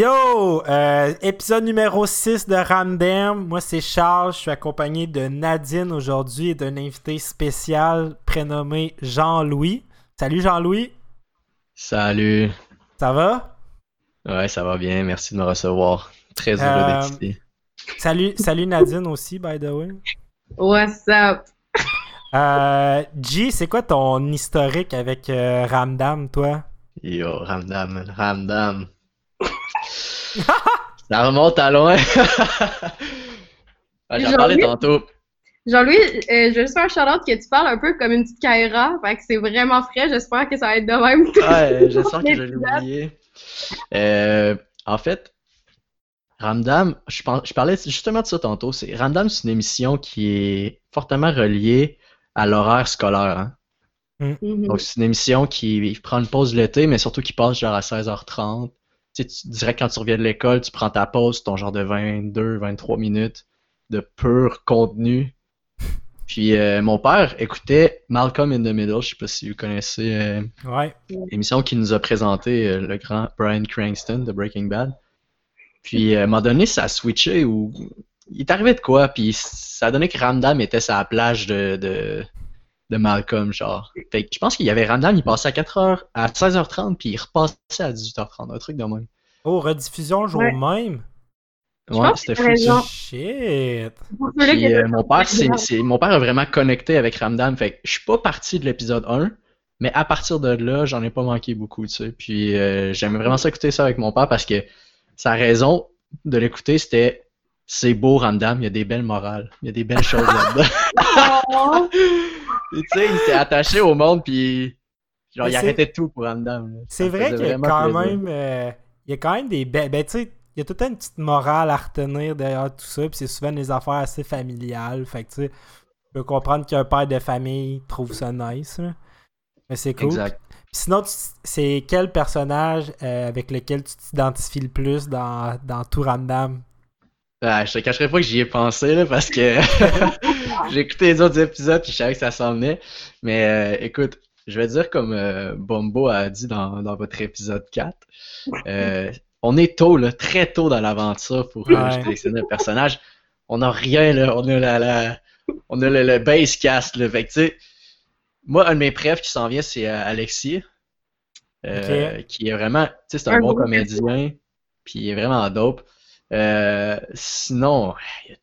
Yo! Euh, épisode numéro 6 de Ramdam. Moi, c'est Charles. Je suis accompagné de Nadine aujourd'hui et d'un invité spécial prénommé Jean-Louis. Salut Jean-Louis. Salut. Ça va? Ouais, ça va bien. Merci de me recevoir. Très heureux Euh, d'être ici. Salut, salut Nadine aussi, by the way. What's up? Euh, G, c'est quoi ton historique avec euh, Ramdam, toi? Yo, Ramdam, Ramdam. ça remonte à loin. Ah, J'en parlais Jean-Louis? tantôt. Jean-Louis, euh, je faire un shout-out que tu parles un peu comme une petite Kaira. Fait que c'est vraiment frais. J'espère que ça va être de même. tout Ouais, j'espère que je l'ai oublié. Euh, en fait, Ramdam, je, je parlais justement de ça tantôt. C'est, Ramdam, c'est une émission qui est fortement reliée à l'horaire scolaire. hein. Mhm. Donc, c'est une émission qui prend une pause l'été, mais surtout qui passe genre à 16h30. Tu que quand tu reviens de l'école, tu prends ta pause, ton genre de 22, 23 minutes de pur contenu. Puis euh, mon père écoutait Malcolm in the Middle, je sais pas si vous connaissez euh, Ouais. l'émission qui nous a présenté euh, le grand Brian Cranston de Breaking Bad. Puis à un moment donné, ça a switché ou il est arrivé de quoi, puis ça a donné que Ramdam était la plage de, de, de Malcolm, genre. Fait que je pense qu'il y avait Ramdam, il passait à 4h, à 16h30, puis il repassait à 18h30, un truc de même. Oh, rediffusion jour Ouais. même? Ouais, c'était fou. raison. ça. Shit! Puis, euh, mon père, c'est, c'est- mon père a vraiment connecté avec Ramdam. Fait que je suis pas parti de l'épisode 1, mais à partir de là, j'en ai pas manqué beaucoup, tu sais. Puis euh, j'aimais vraiment ça écouter ça avec mon père parce que sa raison de l'écouter, c'était c'est beau Ramdam, il y a des belles morales, il y a des belles choses là-dedans. Et tu sais, il s'est attaché au monde puis genre Mais il arrêtait tout pour là. Ça C'est vrai qu'il y a quand plaisir. même, euh, il y a quand même des belles. Ben, tu sais, il y a tout une petite morale à retenir derrière tout ça, puis c'est souvent des affaires assez familiales. Fait que, tu sais, je peux comprendre qu'un père de famille trouve ça nice. là. Mais c'est cool. Exact. Puis sinon, c'est quel personnage euh, avec lequel tu t'identifies le plus dans, dans tout Random? Ah, je te cacherai pas que j'y ai pensé là, parce que j'ai écouté les autres épisodes puis je savais que ça s'en venait. Mais euh, écoute, je vais dire comme euh, Bombo a dit dans, dans votre épisode 4. euh, on est tôt, là, très tôt dans l'aventure pour euh, Ouais. sélectionner le personnage. On n'a rien là, on a la, la- on a le, le base cast là. Fait que, tu sais, moi, un de mes préfs qui s'en vient, c'est euh, Alexis. euh, Qui est vraiment, tu sais, c'est un Un bon comédien, puis il est vraiment dope. Euh, sinon,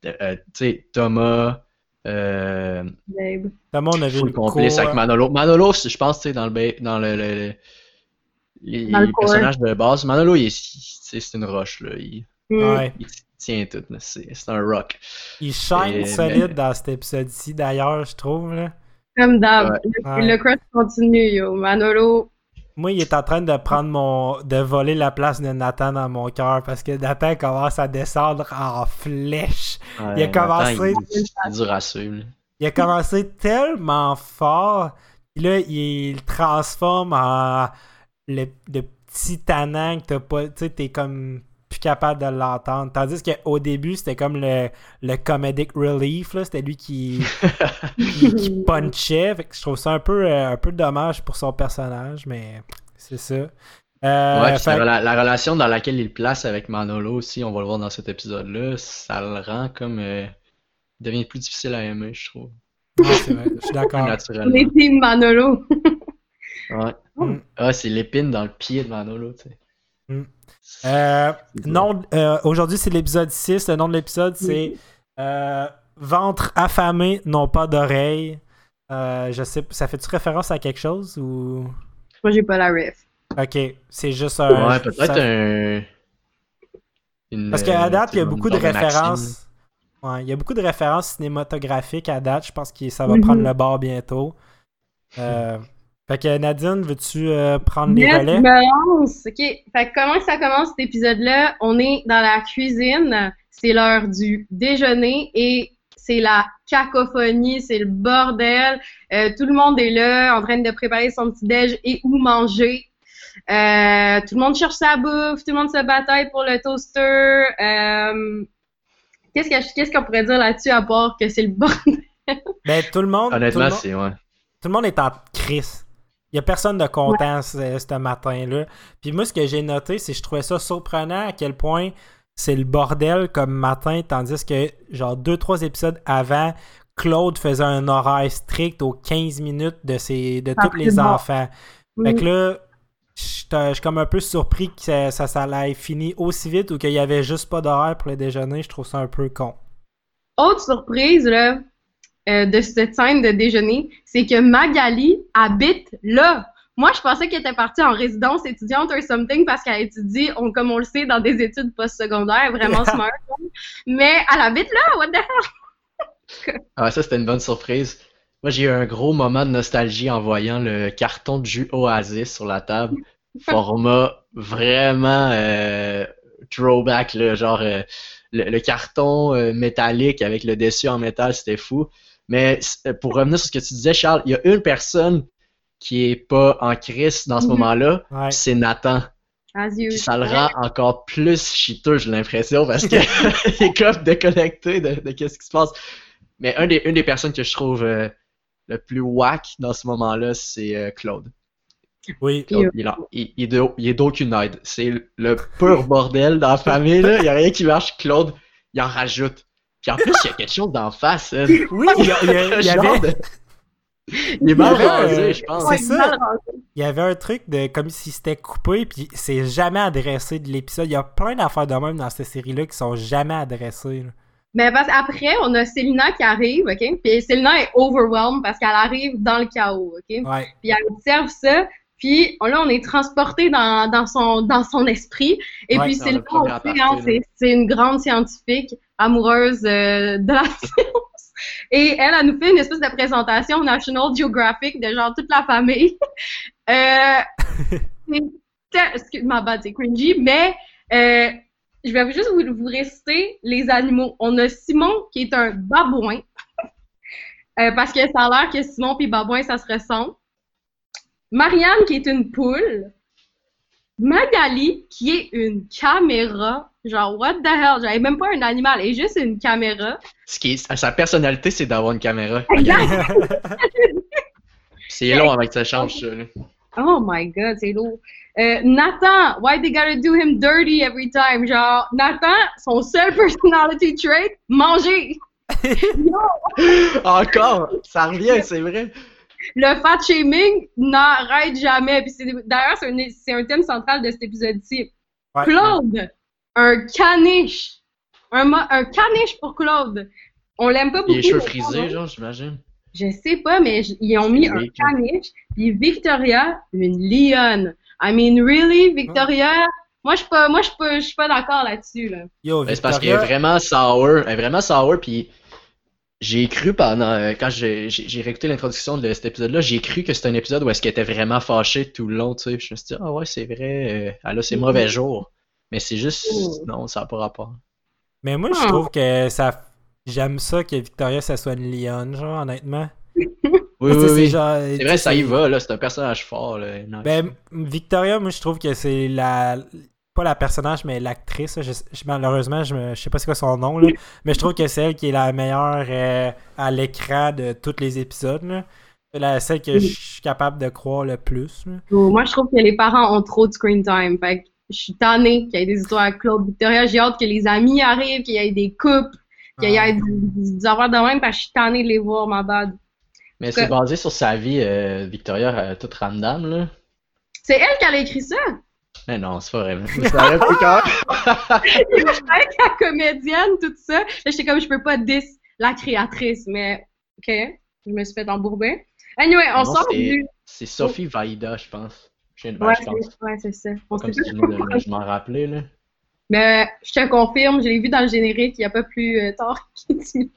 euh, tu sais, Thomas, euh, babe. Thomas, on a vu full le avec Manolo. Manolo, je pense, tu sais, dans le, dans le, le- le- les, Dans le personnages de base, Manolo, c'est une roche, là. Il. Ouais. il tient tout. C'est c'est un rock. Il shine Et- solide mais- dans cet épisode-ci, d'ailleurs, je trouve. Là. Comme d'hab. Ouais. Le, Ouais. le crush continue, yo. Manolo. Moi, il est en train de prendre mon. de voler la place de Nathan dans mon cœur parce que Nathan commence à descendre en flèche. Il a commencé- Nathan, il, il est dur à suivre, là. Il a commencé tellement fort. Puis là, il le transforme en le, le petit tannant que t'as pas. Tu sais, t'es comme plus capable de l'entendre. Tandis qu'au début, c'était comme le, le comedic relief. là. C'était lui qui, qui, qui punchait. Fait que je trouve ça un peu, euh, un peu dommage pour son personnage, mais c'est ça. Euh, Ouais, puis fait- la, la relation dans laquelle il le place avec Manolo aussi, on va le voir dans cet épisode-là, ça le rend comme. euh, il devient plus difficile à aimer, je trouve. Ouais, c'est vrai, je suis d'accord. On Naturellement. est team Manolo. Ouais. Mm. Ah, c'est l'épine dans le pied de Manolo, tu sais. Mm. Euh, non, euh, aujourd'hui c'est l'épisode 6. Le nom de l'épisode c'est euh, Ventre affamé, non pas d'oreilles. Euh, je sais, ça fait-tu référence à quelque chose ou? Moi, j'ai pas la ref. Ok, c'est juste un. Ouais, peut-être ça- un. une, Parce qu'à date, il y a beaucoup de références. Ouais, il y a beaucoup de références cinématographiques à date. Je pense que ça va Mhm. prendre le bord bientôt. Euh, fait que Nadine, veux-tu euh, prendre les Yes, relais? je me lance. OK. Fait que comment ça commence cet épisode-là? On est dans la cuisine. C'est l'heure du déjeuner et c'est la cacophonie, c'est le bordel. Euh, tout le monde est là en train de préparer son petit déj et où manger. Euh, tout le monde cherche sa bouffe, tout le monde se bataille pour le toaster. Euh, qu'est-ce que- qu'est-ce qu'on pourrait dire là-dessus à part que c'est le bordel? Ben, tout le monde. tout le Honnêtement, monde- c'est. Ouais. Tout le monde est en crise. y a personne de content ce, ce matin-là. Puis moi, ce que j'ai noté, c'est que je trouvais ça surprenant à quel point c'est le bordel comme matin, tandis que, genre, deux, trois épisodes avant, Claude faisait un horaire strict aux 15 minutes de, ses, de tous les enfants. Fait que là, je suis comme un peu surpris que ça, ça, ça l'ait fini aussi vite ou qu'il y avait juste pas d'horaire pour le déjeuner. Je trouve ça un peu con. Autre surprise là, euh, de cette scène de déjeuner, c'est que Magali habite là. Moi, je pensais qu'elle était partie en résidence étudiante or something parce qu'elle étudie, on, comme on le sait, dans des études postsecondaires, vraiment smart. Mais elle habite là, what the hell? Ah, ça, c'était une bonne surprise. Moi, j'ai eu un gros moment de nostalgie en voyant le carton de jus Oasis sur la table. Format vraiment euh, throwback, là, genre euh, le, le carton euh, métallique avec le dessus en métal, c'était fou. Mais pour revenir sur ce que tu disais, Charles, il y a une personne qui est pas en crise dans ce Mhm. moment-là, Ouais. c'est Nathan. As you. Puis ça le rend encore plus chiteux, j'ai l'impression, parce que il est comme déconnecté de, de qu'est-ce qui se passe. Mais un des, une des personnes que je trouve euh, le plus whack dans ce moment-là, c'est euh, Claude. Oui. Claude, il, a- il- il est de- il est d'aucune aide. C'est le pur bordel dans la famille, là. Il n'y a rien qui marche. Claude, il en rajoute. Puis en plus, il y a quelque chose d'en face. hein. Oui, il y, a- il y a- il y avait, de- Il est mal rasé, euh, je pense. c'est Ouais, ça. il y avait un truc de comme si c'était coupé, puis c'est jamais adressé de l'épisode. Il y a plein d'affaires de même dans cette série-là qui sont jamais adressées. là. Mais parce après, on a Célina qui arrive, OK? Puis Célina est overwhelmed parce qu'elle arrive dans le chaos, OK? Ouais. Puis elle observe ça, puis là, on est transporté dans, dans, son, dans son esprit. Et Ouais, puis Célina, hein, c'est c'est une grande scientifique amoureuse euh, de la science. Et elle, elle nous fait une espèce de présentation National Geographic de genre toute la famille. Euh, c'est ter- excuse ma bad, c'est cringy, mais euh, je vais juste vous, vous réciter les animaux. On a Simon qui est un babouin. Euh, parce que ça a l'air que Simon et babouin, ça se ressemble. Marianne qui est une poule. Magali qui est une caméra. Genre, what the hell? J'avais même pas un animal, elle est juste une caméra. Ce qui est- sa personnalité, c'est d'avoir une caméra. Exact. C'est long que ça change, ça. là. Oh my god, c'est lourd. Euh, Nathan, why they gotta do him dirty every time? Genre, Nathan, son seul personality trait, manger. Encore! Ça revient, c'est vrai. Le fat shaming n'arrête jamais. Puis c'est d'ailleurs, c'est un, c'est un thème central de cet épisode-ci. Ouais. Claude, un caniche. Un, un caniche pour Claude. On l'aime pas beaucoup. Les cheveux frisés, genre, j'imagine. Je sais pas, mais j- ils ont mis un caniche. Puis Victoria, une lionne. I mean, really, Victoria? Moi, je suis pas, moi, je suis pas, je suis pas d'accord là-dessus, là. Yo, Ben, c'est parce qu'elle est Victoria, vraiment sour. Elle est vraiment sour, puis j'ai cru pendant. euh, Quand j'ai réécouté l'introduction de cet épisode-là, j'ai cru que c'était un épisode où est-ce qu'elle était vraiment fâchée tout le long, tu sais. Je me suis dit, ah ouais, c'est vrai, euh, elle a ses Mhm. mauvais jours. Mais c'est juste. Mhm. Non, ça n'a pas rapport. Mais moi, je Ah. trouve que ça. J'aime ça que Victoria, ça soit une lionne, genre, honnêtement. Oui, c'est oui. genre- C'est tu vrai, ça y va, là. C'est un personnage fort, là. Ben, Victoria, moi, je trouve que c'est la. Pas la personnage, mais l'actrice. là. Je, je- malheureusement, je, me- je sais pas c'est quoi son nom, là. Mais je trouve que c'est elle qui est la meilleure euh, à l'écran de tous les épisodes, là. C'est la celle que je suis capable de croire le plus. là. Moi, je trouve que les parents ont trop de screen time. Fait que je suis tannée qu'il y ait des histoires avec Claude Victoria. J'ai hâte que les amis arrivent, qu'il y ait des couples, qu'il y ait des, des, des affaires de même, parce que je suis tannée de les voir, ma bad. Mais c'est basé sur sa vie, euh, Victoria, euh, toute random, là. C'est elle qui a écrit ça? Mais non, c'est pas vrai. Quand. Avec la comédienne, tout ça. Là, j'étais comme, je peux pas dis la créatrice, mais OK. Je me suis fait embourber. Anyway, on sort c'est- du... C'est Sophie Vaida, je pense. Je viens de Ouais, je pense. c'est ouais, c'est ça. On Comme si pas je m'en rappelais, là. Mais je te confirme, je l'ai vu dans le générique il n'y a pas plus euh, tard qu'il dit.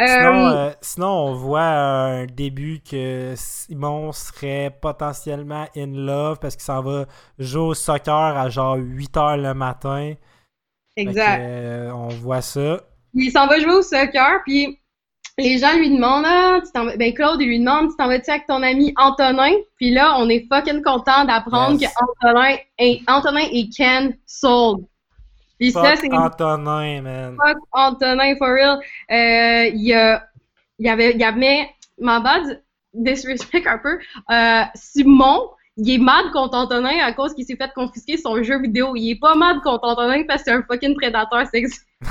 Sinon, Euh, euh, sinon, on voit un début que Simon serait potentiellement in love parce qu'il s'en va jouer au soccer à genre 8 heures le matin. Que, exact. euh, on voit ça. Il s'en va jouer au soccer, puis les gens lui demandent, ah, tu ben Claude, il lui demande, tu t'en vas-tu avec ton ami Antonin? Puis là, on est fucking content d'apprendre Yes. que Antonin est, Antonin est Ken sold. Puis ça, Fuck c'est Antonin, man. fuck Antonin for real. Euh, il y a, y avait, il y avait, ma bad, disrespect un peu. Euh, Simon, il est mad contre Antonin à cause qu'il s'est fait confisquer son jeu vidéo. Il est pas mad contre Antonin parce que c'est un fucking prédateur sexuel.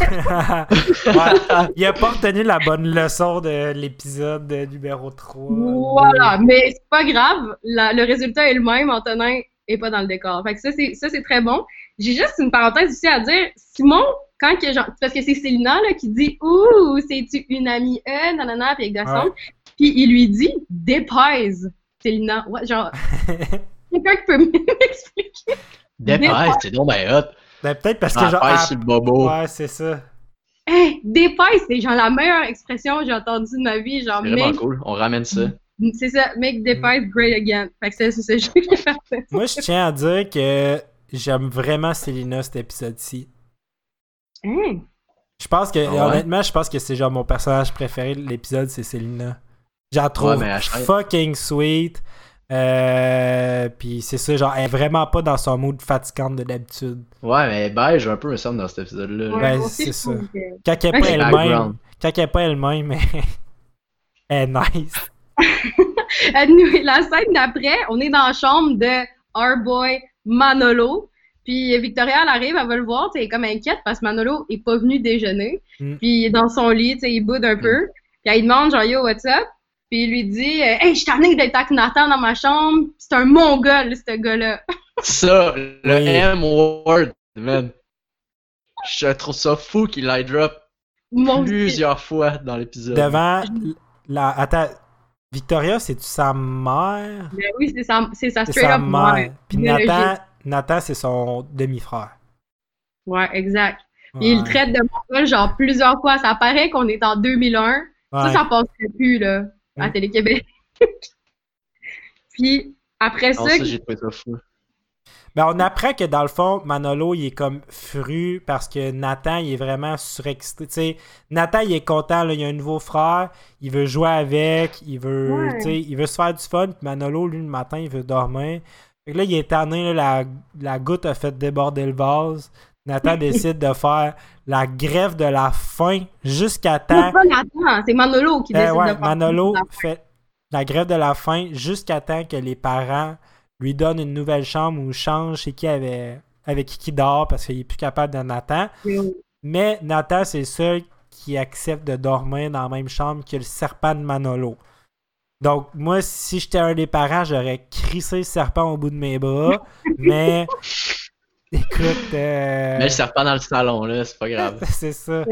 Ouais, il a pas retenu la bonne leçon de l'épisode numéro 3. Voilà, mais c'est pas grave. La- le résultat est le même. Antonin est pas dans le décor. Fait que ça, c'est, ça, c'est très bon. J'ai juste une parenthèse aussi à dire. Simon, quand que genre, parce que c'est Célina là, qui dit Ouh, c'est-tu une amie E, nanana, puis avec Gaston. Puis il lui dit Dépaise, Célina. Ouais, genre, quelqu'un qui peut m'expliquer. Dépasse, c'est donc ben hot. Ben, peut-être parce que Ah, genre. pèse ah, sur le bobo. ouais, c'est ça. Hey, dépaise, c'est genre la meilleure expression que j'ai entendue de ma vie. Genre, C'est vraiment make, cool. On ramène ça. c'est ça, make dépaise great again. Fait que c'est c'est ça, je voulais faire ça. Moi, je tiens à dire que j'aime vraiment Célina cet épisode-ci. Hein? Je pense que, Ah ouais? honnêtement, je pense que c'est genre mon personnage préféré de l'épisode, c'est Célina. J'en trouve fucking sweet. Euh, puis c'est ça, genre, elle est vraiment pas dans son mood fatigante de d'habitude. Ouais, mais beige un peu, me semble, dans cet épisode-là. Ouais, Ben, c'est trouve que- Quand elle est pas elle-même, quand elle est pas elle-même, elle est nice. La scène d'après, on est dans la chambre de our boy Manolo. Puis Victoria, elle arrive, elle va le voir, elle est comme inquiète parce que Manolo est pas venu déjeuner. Mm. Puis il est dans son lit, il boude un peu. Puis elle lui demande genre yo, what's up? Puis il lui dit euh, Hey, je suis tanné d'être avec Nathan dans ma chambre. C'est un mongol, ce gars-là. Ça, le Oui. M-word, man. Je trouve ça fou qu'il l'ait drop Mon plusieurs fois dans l'épisode. Devant la. Attends, Victoria, c'est-tu sa mère? Ben oui, c'est sa, c'est sa C'est straight sa up mère. mère. Puis. Nathan, Nathan c'est son demi-frère. Ouais, exact. Puis il Ouais. le traite de mongol genre plusieurs fois. Ça paraît qu'on est en 2001. Ça, Ouais. ça passerait plus, là, à. Télé-Québec. Puis, après Non, ça, ça, j'ai trouvé ça fou. Ben, on apprend que dans le fond, Manolo, il est comme fru parce que Nathan, il est vraiment surexcité. Nathan, il est content, là, il a un nouveau frère, il veut jouer avec, il veut, Ouais. il veut se faire du fun. Puis Manolo, lui, le matin, il veut dormir. Fait que là, il est tanné, là, la, la goutte a fait déborder le vase. Nathan décide de faire la grève de la faim jusqu'à c'est temps. pas Nathan, c'est Manolo qui Ben décide ouais, de faire Manolo fait la grève de la faim jusqu'à temps que les parents lui donnent une nouvelle chambre ou changent chez qui avait, avec qui qui dort parce qu'il est plus capable de Nathan. Mais Nathan, c'est le seul qui accepte de dormir dans la même chambre que le serpent de Manolo. Donc, moi, si j'étais un des parents, j'aurais crissé le serpent au bout de mes bras. mais, écoute, euh, Mais le serpent dans le salon, là, c'est pas grave. c'est ça.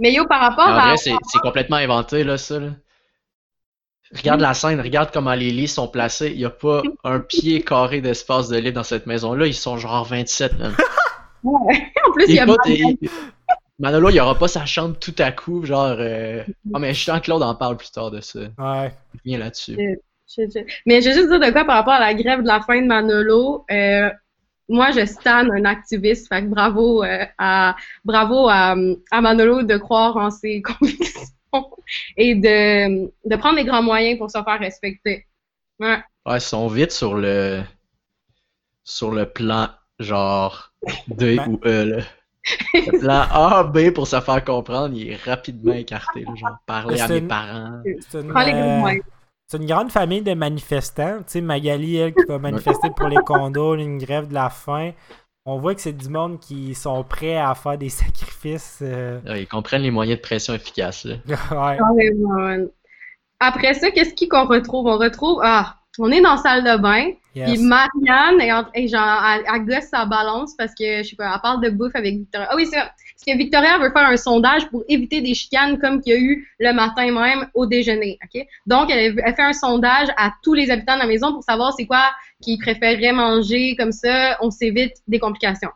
Mais yo, par rapport En à. vrai, c'est c'est complètement inventé, là, ça. Là. Regarde la scène, regarde comment les lits sont placés. Il n'y a pas un pied carré d'espace de libre dans cette maison-là. Ils sont genre 27, man. Ouais. en plus, il y a Manolo. il aura pas sa chambre tout à coup, genre. Euh... Ah, mais Jean-Claude en parle plus tard de ça. Ouais. Il vient là-dessus. Je- je- Mais je vais juste dire de quoi par rapport à la grève de la faim de Manolo. Euh, moi, je stan un activiste. Fait que bravo euh, à bravo à, à Manolo de croire en ses convictions et de, de prendre les grands moyens pour se faire respecter. Ouais. Ouais, ils sont vite sur le. Sur le plan, genre. D Ben- ou E, là. Le plan A, B pour se faire comprendre, il est rapidement écarté, là, genre parler à mes une- parents. C'est une, Prends les grands euh, moyens. C'est une grande famille de manifestants. Tu sais, Magali, elle, qui va manifester pour les condos, une grève de la faim. On voit que c'est du monde qui sont prêts à faire des sacrifices. euh, Ils comprennent les moyens de pression efficaces, là. ouais. Ah. Après ça, qu'est-ce qui qu'on retrouve? On retrouve, ah, on est dans la salle de bain, Yes. puis Marianne, est en- est genre, elle, elle gosse sa balance parce que, je sais pas, elle parle de bouffe avec Victoria. Ah oui, c'est ça. Parce que Victoria veut faire un sondage pour éviter des chicanes comme qu'il y a eu le matin même au déjeuner, OK? Donc, elle, elle fait un sondage à tous les habitants de la maison pour savoir c'est quoi qu'ils préféreraient manger, comme ça, on s'évite des complications.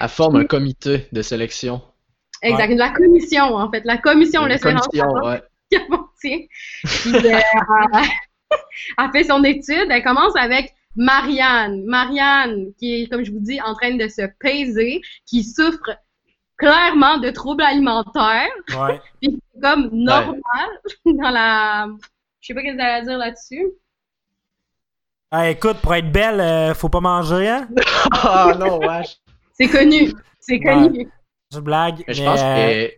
Elle forme un comité de sélection. Exact. La commission, en fait. La commission, mélange commission, ouais. Capotier. Puis, euh, elle fait son étude. Elle commence avec Marianne. Marianne, qui est, comme je vous dis, en train de se peser, qui souffre clairement de troubles alimentaires. Ouais. Puis c'est comme normal dans la. Je sais pas ce que vous allez dire là-dessus. Ah, écoute, pour être belle, euh, faut pas manger, hein? Ah non, wesh. C'est connu. C'est connu. Je blague. Mais je mais, pense euh, que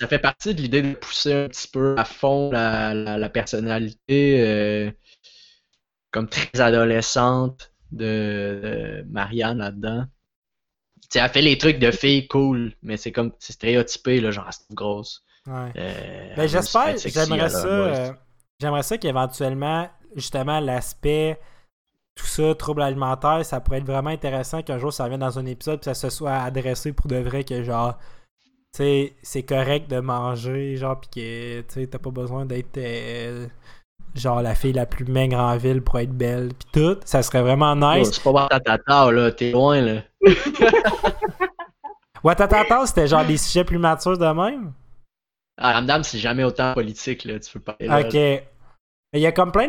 ça fait partie de l'idée de pousser un petit peu à fond la, la, la personnalité euh, comme très adolescente de, de Marianne là-dedans. Sais, elle fait les trucs de fille cool, mais c'est comme c'est stéréotypé, là, genre, c'est grosse. Ouais. Euh, Ben, j'espère, j'aimerais ça, euh, j'aimerais ça qu'éventuellement, justement, l'aspect, tout ça, trouble alimentaire, ça pourrait être vraiment intéressant qu'un jour ça revienne dans un épisode puis ça se soit adressé pour de vrai que genre, tu sais, c'est correct de manger, genre, puis que, tu sais, t'as pas besoin d'être, euh, genre, la fille la plus maigre en ville pour être belle, puis tout. Ça serait vraiment Oh, nice. c'est pas voir ta tata, là, t'es loin, là. Watatata, c'était genre des sujets plus matures de même? Ah, Ramdam, c'est jamais autant politique, là, tu peux pas là. Ok. Mais il y a comme plein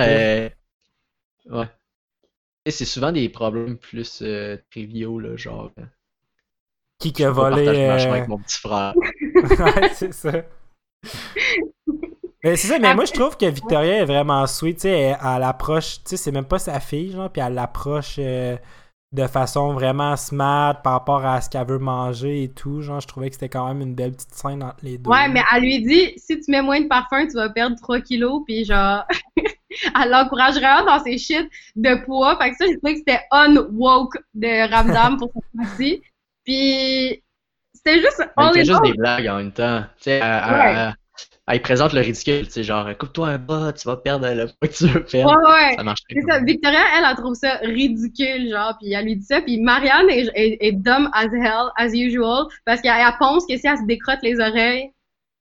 plus. euh, ouais. Et c'est souvent des problèmes plus euh, triviaux, là, genre. euh, Qui qui je a volé. euh, avec mon petit frère. ouais, c'est ça. Mais c'est ça, mais moi je trouve que Victoria est vraiment sweet, tu sais, elle, elle approche, tu sais, c'est même pas sa fille, genre, puis elle l'approche euh, de façon vraiment smart par rapport à ce qu'elle veut manger et tout, genre, je trouvais que c'était quand même une belle petite scène entre les deux. Ouais, mais elle lui dit si tu mets moins de parfum, tu vas perdre 3 kilos, puis genre, elle l'encourage vraiment dans ses shit de poids. Fait que ça, j'ai trouvé que c'était unwoke de Ramdam pour cette fois-ci. Puis c'était juste in juste des blagues en même temps. Tu sais, elle- elle présente le ridicule, tu sais, genre, coupe-toi un bas, tu vas perdre le poids que tu veux perdre. Ouais, ouais. Ça marche très C'est ça. bien. Victoria, elle, elle trouve ça ridicule, genre, puis elle lui dit ça. Puis Marianne est, est, est dumb as hell, as usual, parce qu'elle elle pense que si elle se décrotte les oreilles,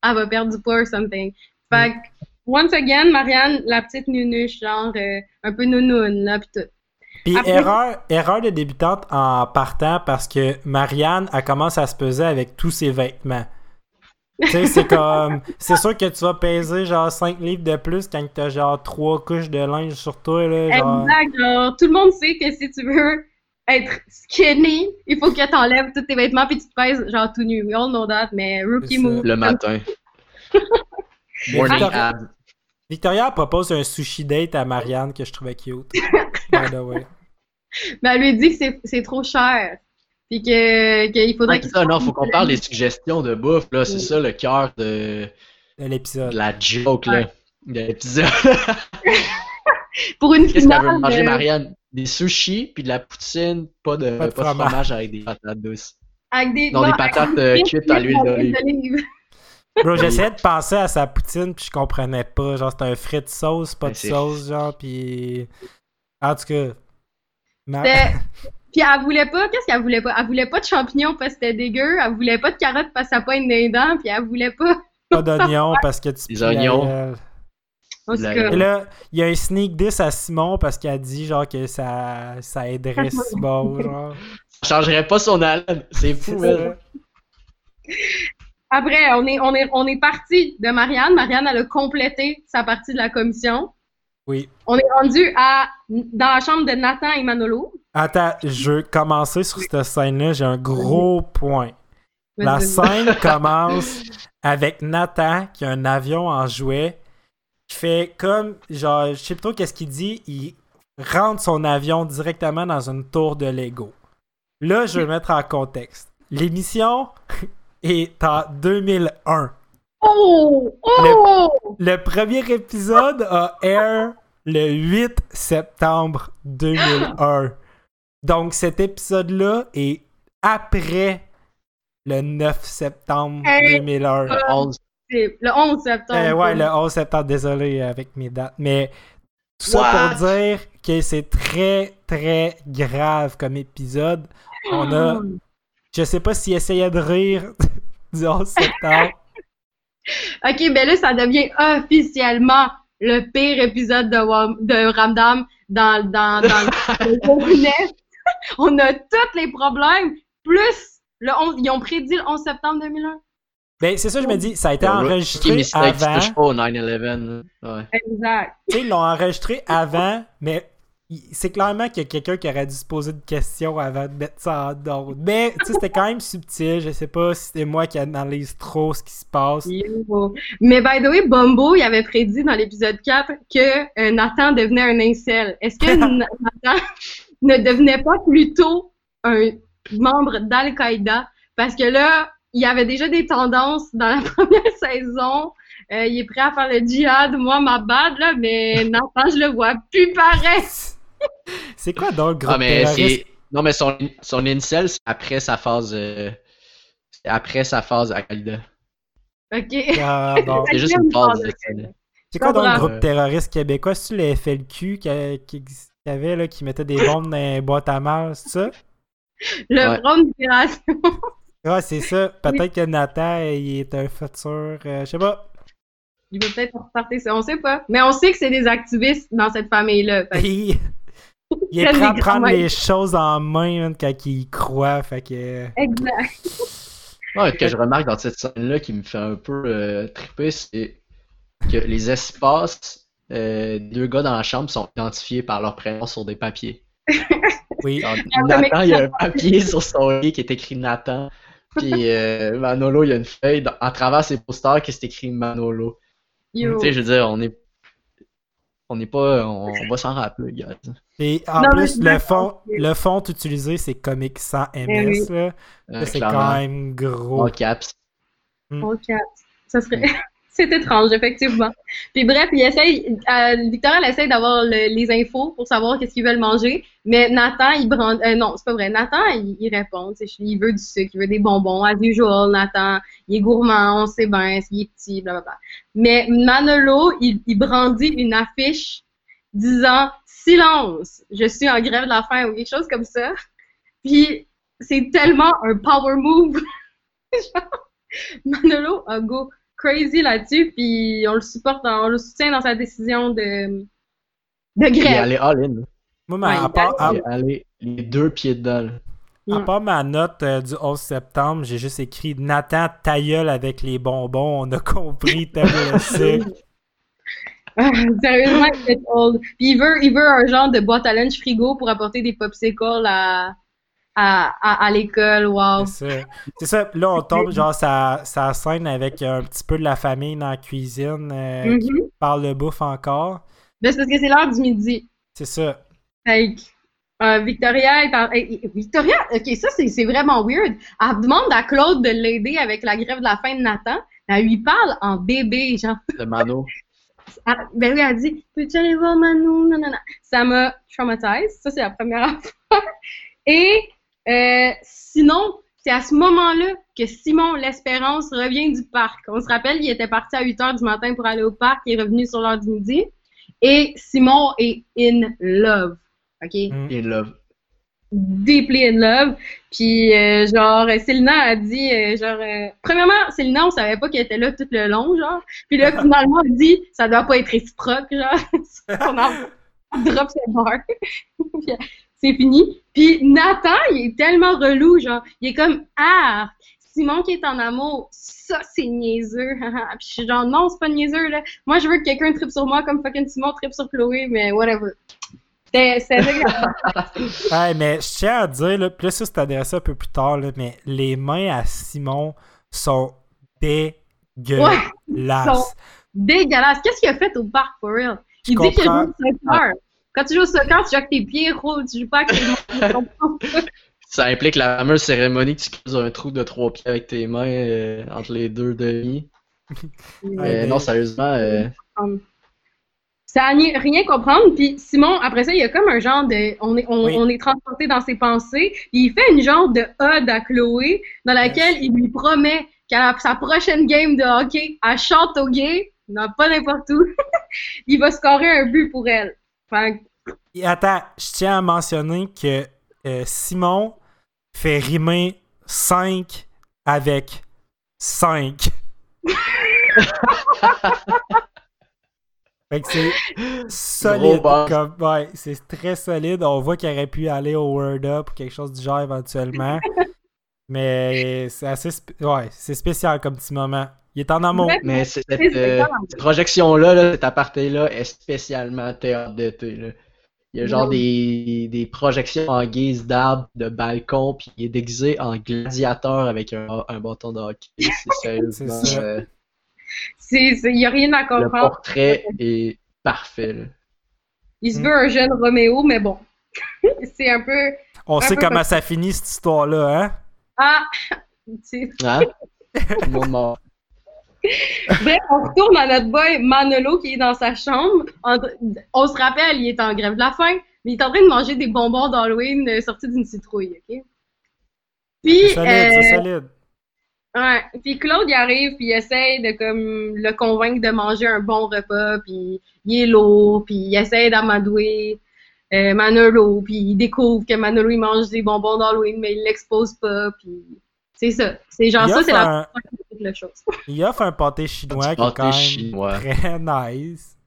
elle va perdre du poids or something. Fait que, once again, Marianne, la petite nunuche, genre, euh, un peu nounoune, là, pis tout. Puis Après- erreur, erreur de débutante en partant parce que Marianne, elle commence à se peser avec tous ses vêtements. Tu sais, c'est comme. C'est sûr que tu vas peser genre 5 livres de plus quand t'as genre 3 couches de linge sur toi, là. Genre... Exact, genre, tout le monde sait que si tu veux être skinny, il faut que t'enlèves tous tes vêtements puis tu te pèses, genre, tout nu. We all know that, mais rookie move. Le matin. Morning Victoria, abs. Victoria propose un sushi date à Marianne que je trouvais cute. By the way. Mais elle lui dit que c'est- c'est trop cher. Puis que qu'il faudrait Ouais, ça, non, faut qu'on parle des suggestions de bouffe, là. C'est ça le cœur de, De l'épisode. de la joke, là. De l'épisode. Pour une Qu'est-ce qu'elle veut finale. manger, Marianne? Des sushis, puis de la poutine, pas de, Pas pas de de fromage. fromage. avec des patates douces. avec des, Non, des avec patates des euh, cuites à l'huile d'olive. Bro, j'essayais de penser à sa poutine puis je comprenais pas. Genre, c'était un frit de sauce, pas de c'est- sauce, genre, puis. En tout cas. Ma- C'était- Puis elle voulait pas, qu'est-ce qu'elle voulait pas? Elle voulait pas de champignons parce que c'était dégueu, elle voulait pas de carottes parce que ça pogne des dents, puis elle voulait pas. pas d'oignons parce que tu Des oignons. Et là, il y a un sneak diss à Simon parce qu'elle dit genre que ça, ça aiderait Simon, genre. Ça changerait pas son haleine. C'est fou, elle. après, on est, on est, on est parti de Marianne. Marianne, elle a complété sa partie de la commission. Oui. On est rendu à, dans la chambre de Nathan et Manolo. Attends, je veux commencer sur cette scène-là. J'ai un gros point. La scène commence avec Nathan qui a un avion en jouet qui fait comme genre je sais pas trop qu'est-ce qu'il dit, il rentre son avion directement dans une tour de Lego. Là, je vais mettre en contexte. L'émission est en 2001. Oh! Oh! Le premier épisode a air le 8 septembre 2001. Donc cet épisode-là est après le 9 septembre Hey. 2001. Le 11. C'est le 11 septembre. Euh, ouais, le 11 septembre, désolé avec mes dates. Mais tout ça pour dire que c'est très, très grave comme épisode. On a. Je sais pas s'il essayait de rire du 11 septembre. Ok, ben là, ça devient officiellement le pire épisode de, Wam- de Ramdam dans, dans, dans le. On a tous les problèmes, plus le 11, ils ont prédit le 11 septembre 2001. Ben, c'est ça, je me dis, ça a été enregistré avant. touche pas au 9-11. là. Ouais. Exact. Tu sais, ils l'ont enregistré avant, mais c'est clairement qu'il y a quelqu'un qui aurait dû se poser une question avant de mettre ça en ondes. Mais, tu sais, c'était quand même subtil. Je sais pas si c'est moi qui analyse trop ce qui se passe. Yo. Mais by the way, Bombo, il avait prédit dans l'épisode 4 que euh, Nathan devenait un incel. Est-ce que Na- Nathan ne devenait pas plutôt un membre d'Al-Qaïda? Parce que là, il y avait déjà des tendances dans la première saison. Euh, il est prêt à faire le djihad, moi, ma bad, là, mais Nathan, je le vois plus pareil. C'est quoi donc le groupe Ah, mais terroriste? c'est. Non, mais son, son incel, c'est après sa phase. euh, c'est après sa phase Al-Qaïda. OK. Ah, bon. C'est juste une phase. de- C'est quoi donc le groupe terroriste québécois? C'est-tu le FLQ qui, qui exi- qui avait, là, qui mettait des bombes dans les boîtes à mal, c'est ça? Le Ouais. front d'opération. Ouais, c'est ça. Peut-être que Nathan, il est un futur... euh, je sais pas. Il va peut-être repartir ça, on sait pas. Mais on sait que c'est des activistes dans cette famille-là. Il, est prêt à prendre les choses en main quand il y croit. Fait que... Exact. Ouais, ce que je remarque dans cette scène-là qui me fait un peu euh, triper, c'est que les espaces euh, des deux gars dans la chambre sont identifiés par leur prénom sur des papiers. Oui. Ah, Nathan, il y a un papier sur son lit qui est écrit Nathan. Puis euh, Manolo, il y a une feuille dans- à travers ses posters qui est écrit Manolo? Tu sais, je veux dire, on est. On n'est pas. On, on va s'en rappeler, gars. Et en Non, plus, le fond, le fond utilisé, c'est Comic sans MS. Eh oui. là. Euh, c'est quand même gros. En caps. Ok. Ça serait. C'est étrange, effectivement. Puis bref, il essaye, euh, Victoria, elle essaye d'avoir le- les infos pour savoir qu'est-ce qu'ils veulent manger. Mais Nathan, il brande. euh, non, c'est pas vrai. Nathan, il, il répond. Il veut du sucre, il veut des bonbons. As usual, Nathan, il est gourmand, on sait bien, il est petit, blablabla. Mais Manolo, il, il brandit une affiche disant Silence, je suis en grève de la faim ou quelque chose comme ça. Puis c'est tellement un power move. Manolo a go crazy là-dessus, puis on le supporte, on le soutient dans sa décision de, de Il est grève. allé all-in. Moi, mais Ouais, à, part, à- Il est allé les deux pieds dedans. à part ma note euh, du 11 septembre, j'ai juste écrit Nathan ta gueule avec les bonbons. On a compris, le sucre. Ah, Sérieusement, il est old. Puis il veut, il veut un genre de boîte à lunch frigo pour apporter des popsicles à, à, à, à l'école. Wow. C'est ça. C'est ça. Là, on tombe, genre, ça, ça scène avec un petit peu de la famille dans la cuisine euh, qui Mhm. parle de bouffe encore. Ben, c'est parce que c'est l'heure du midi. C'est ça. Fait que, euh, Victoria est en... eh, eh, Victoria, ok, ça c'est c'est vraiment weird. Elle demande à Claude de l'aider avec la grève de la faim de Nathan. Elle lui parle en bébé, genre. Le Mano. Ah, ben oui, elle dit Peux-tu aller voir Manu? Non, non, non. Ça m'a traumatisé. Ça, c'est la première affaire. Et euh, sinon, c'est à ce moment-là que Simon L'Espérance revient du parc. On se rappelle, il était parti à 8 h du matin pour aller au parc. Il est revenu sur l'heure du midi. Et Simon est in love. OK? Mm. Il love. deeply in love. Puis, euh, genre, Célina a dit, euh, genre, euh, premièrement, Célina, on savait pas qu'elle était là tout le long, genre. Puis là, finalement, elle dit, ça doit pas être réciproque, genre. on en drop ses barres. C'est fini. Puis Nathan, il est tellement relou, genre, il est comme, ah, Simon qui est en amour, ça, c'est niaiseux. Puis je suis genre, non, c'est pas niaiseux, là. Moi, je veux que quelqu'un tripe sur moi comme fucking Simon tripe sur Chloé, mais whatever. C'est. Ouais, mais je tiens à dire, là, là, ça, c'est adressé un peu plus tard, là, mais les mains à Simon sont dégueulasses. sont- dégueulasse. Qu'est-ce qu'il a fait au parc, for real? Je Il dit qu'il au soccer. Quand tu joues au soccer, tu joues avec tes pieds rouges, tu joues pas avec tes mains. Je comprends pas. Ça implique la fameuse cérémonie que tu creuses un trou de trois pieds avec tes mains euh, entre les deux demi. Mais non, sérieusement, euh, Ça a ni- rien comprendre. Puis Simon, après ça, il y a comme un genre de. On est, on, Oui. on est transporté dans ses pensées. Puis il fait une genre de ode à Chloé, dans laquelle il lui promet qu'à sa prochaine game de hockey à Châteauguay, non, pas n'importe où, il va scorer un but pour elle. Fait que- Et attends, je tiens à mentionner que euh, Simon fait rimer 5 avec 5. fait que c'est solide. Comme, ouais, c'est très solide. On voit qu'il aurait pu aller au Word Up ou quelque chose du genre éventuellement. Mais c'est assez sp- ouais, c'est spécial comme petit moment. Il est en. Ouais. mais cette, euh, cette projection-là, là, cet aparté-là, est spécialement théâtre d'été. là. Il y a genre des, des projections en guise d'arbre, de balcon, puis il est déguisé en gladiateur avec un, un bâton de hockey. C'est sérieusement. C'est ça. euh, c'est, c'est- il n'y a rien à le comprendre. portrait est parfait. là. Il se Mm. veut un jeune Roméo, mais bon. c'est un peu. On un sait peu comment comme- ça finit cette histoire-là, hein? Ah, C'est- Hein? Tout le monde mort. Bref, on retourne à notre boy Manolo qui est dans sa chambre. On se rappelle, il est en grève de la faim, mais il est en train de manger des bonbons d'Halloween euh, sortis d'une citrouille, ok? Puis, C'est solide, euh, c'est solide. ouais, puis Claude, il arrive, puis il essaie de comme le convaincre de manger un bon repas, puis il est lourd, puis il essaie d'amadouer euh, Manolo, puis il découvre que Manolo, il mange des bonbons d'Halloween, mais il l'expose pas, puis c'est ça. C'est genre Il ça, c'est la un- la chose. Il offre un pâté chinois qui est quand même chinois. très nice.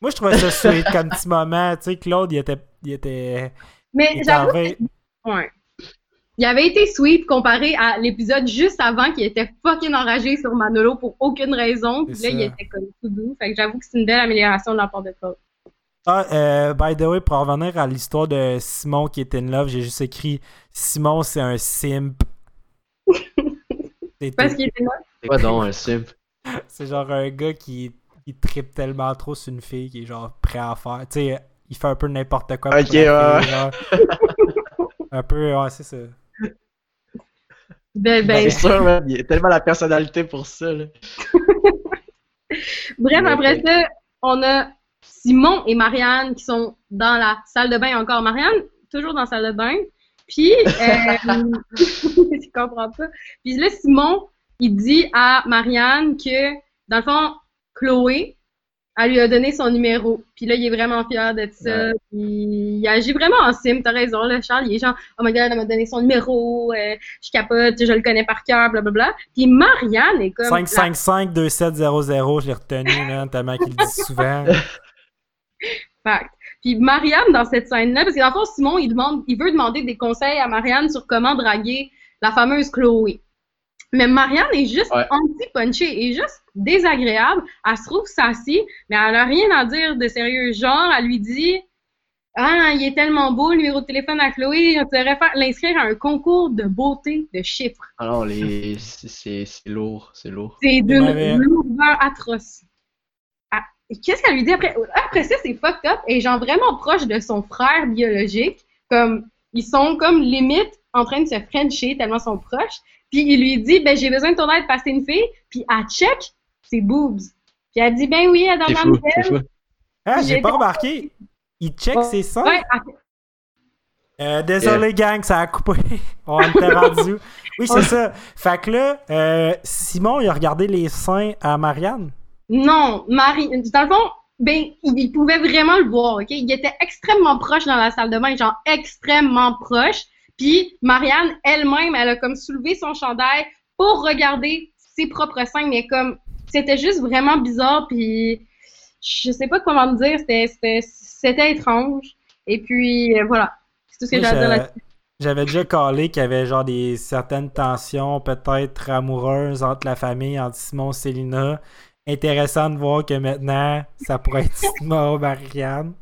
Moi, je trouvais ça sweet comme petit moment. Tu sais, Claude, il était, il était Mais j'avoue Ouais. Il avait été sweet comparé à l'épisode juste avant qui était fucking enragé sur Manolo pour aucune raison. Puis là, il était comme tout doux. Fait que j'avoue que c'est une belle amélioration de la part de Claude. Ah, euh, by the way, pour revenir à l'histoire de Simon qui est in love, j'ai juste écrit Simon, c'est un simp. C'est Parce qu'il était là. C'est quoi donc un simp? C'est genre un gars qui, qui tripe tellement trop sur une fille qui est genre prêt à faire. Tu sais, il fait un peu n'importe quoi. pour Ok, ouais, genre. un peu, ouais, c'est ça. Ben, ben, C'est sûr, man, il y a tellement la personnalité pour ça. Là. Bref, Mais après ça, on a Simon et Marianne qui sont dans la salle de bain encore. Marianne, toujours dans la salle de bain. Puis, euh, je comprends pas. Puis là, Simon, il dit à Marianne que, dans le fond, Chloé, elle lui a donné son numéro. Puis là, il est vraiment fier de ça. Puis il agit vraiment en sim. T'as raison, là, Charles. Il est genre, oh my god, elle m'a donné son numéro. euh, je capote, je le connais par cœur, blablabla. Puis Marianne est comme. la- 555-2700, je l'ai retenu, là, tellement qu'il le dit souvent. Fact. Puis Marianne, dans cette scène-là, parce que dans le fond, Simon, il, demande, il veut demander des conseils à Marianne sur comment draguer la fameuse Chloé. Mais Marianne est juste Ouais. anti-punchée, est juste désagréable. Elle se trouve sassy, mais elle a rien à dire de sérieux. Genre, elle lui dit Ah, il est tellement beau, le numéro de téléphone à Chloé, on devrait faire l'inscrire à un concours de beauté de chiffres. Ah non, les... c'est- lourd, c'est lourd. C'est d'une lourdeur atroce. Qu'est-ce qu'elle lui dit après? Après ça, c'est fucked up et genre vraiment proche de son frère biologique. Comme, ils sont comme limite en train de se frencher tellement ils sont proches. Puis il lui dit, ben j'ai besoin de ton aide parce que une fille. Puis elle check ses boobs. Puis elle dit, ben oui, elle est dans ma. Ah, j'ai pas remarqué. Il check ses seins? Ouais, elle- Euh, désolé, gang, ça a coupé. On était rendu. Oui, c'est ça. Fait que là, euh, Simon, il a regardé les seins à Marianne. Non, Marie, dans le fond, ben, il, pouvait vraiment le voir, ok? Il était extrêmement proche dans la salle de bain, genre extrêmement proche. Puis Marianne elle-même, elle a comme soulevé son chandail pour regarder ses propres seins, mais comme c'était juste vraiment bizarre, puis je sais pas comment me dire, c'était étrange. Et puis euh, voilà, c'est tout ce que j'ai à dire là-dessus. J'avais déjà calé qu'il y avait genre des certaines tensions peut-être amoureuses entre la famille, entre Simon et Célina. Intéressant de voir que maintenant, ça pourrait être et Marianne.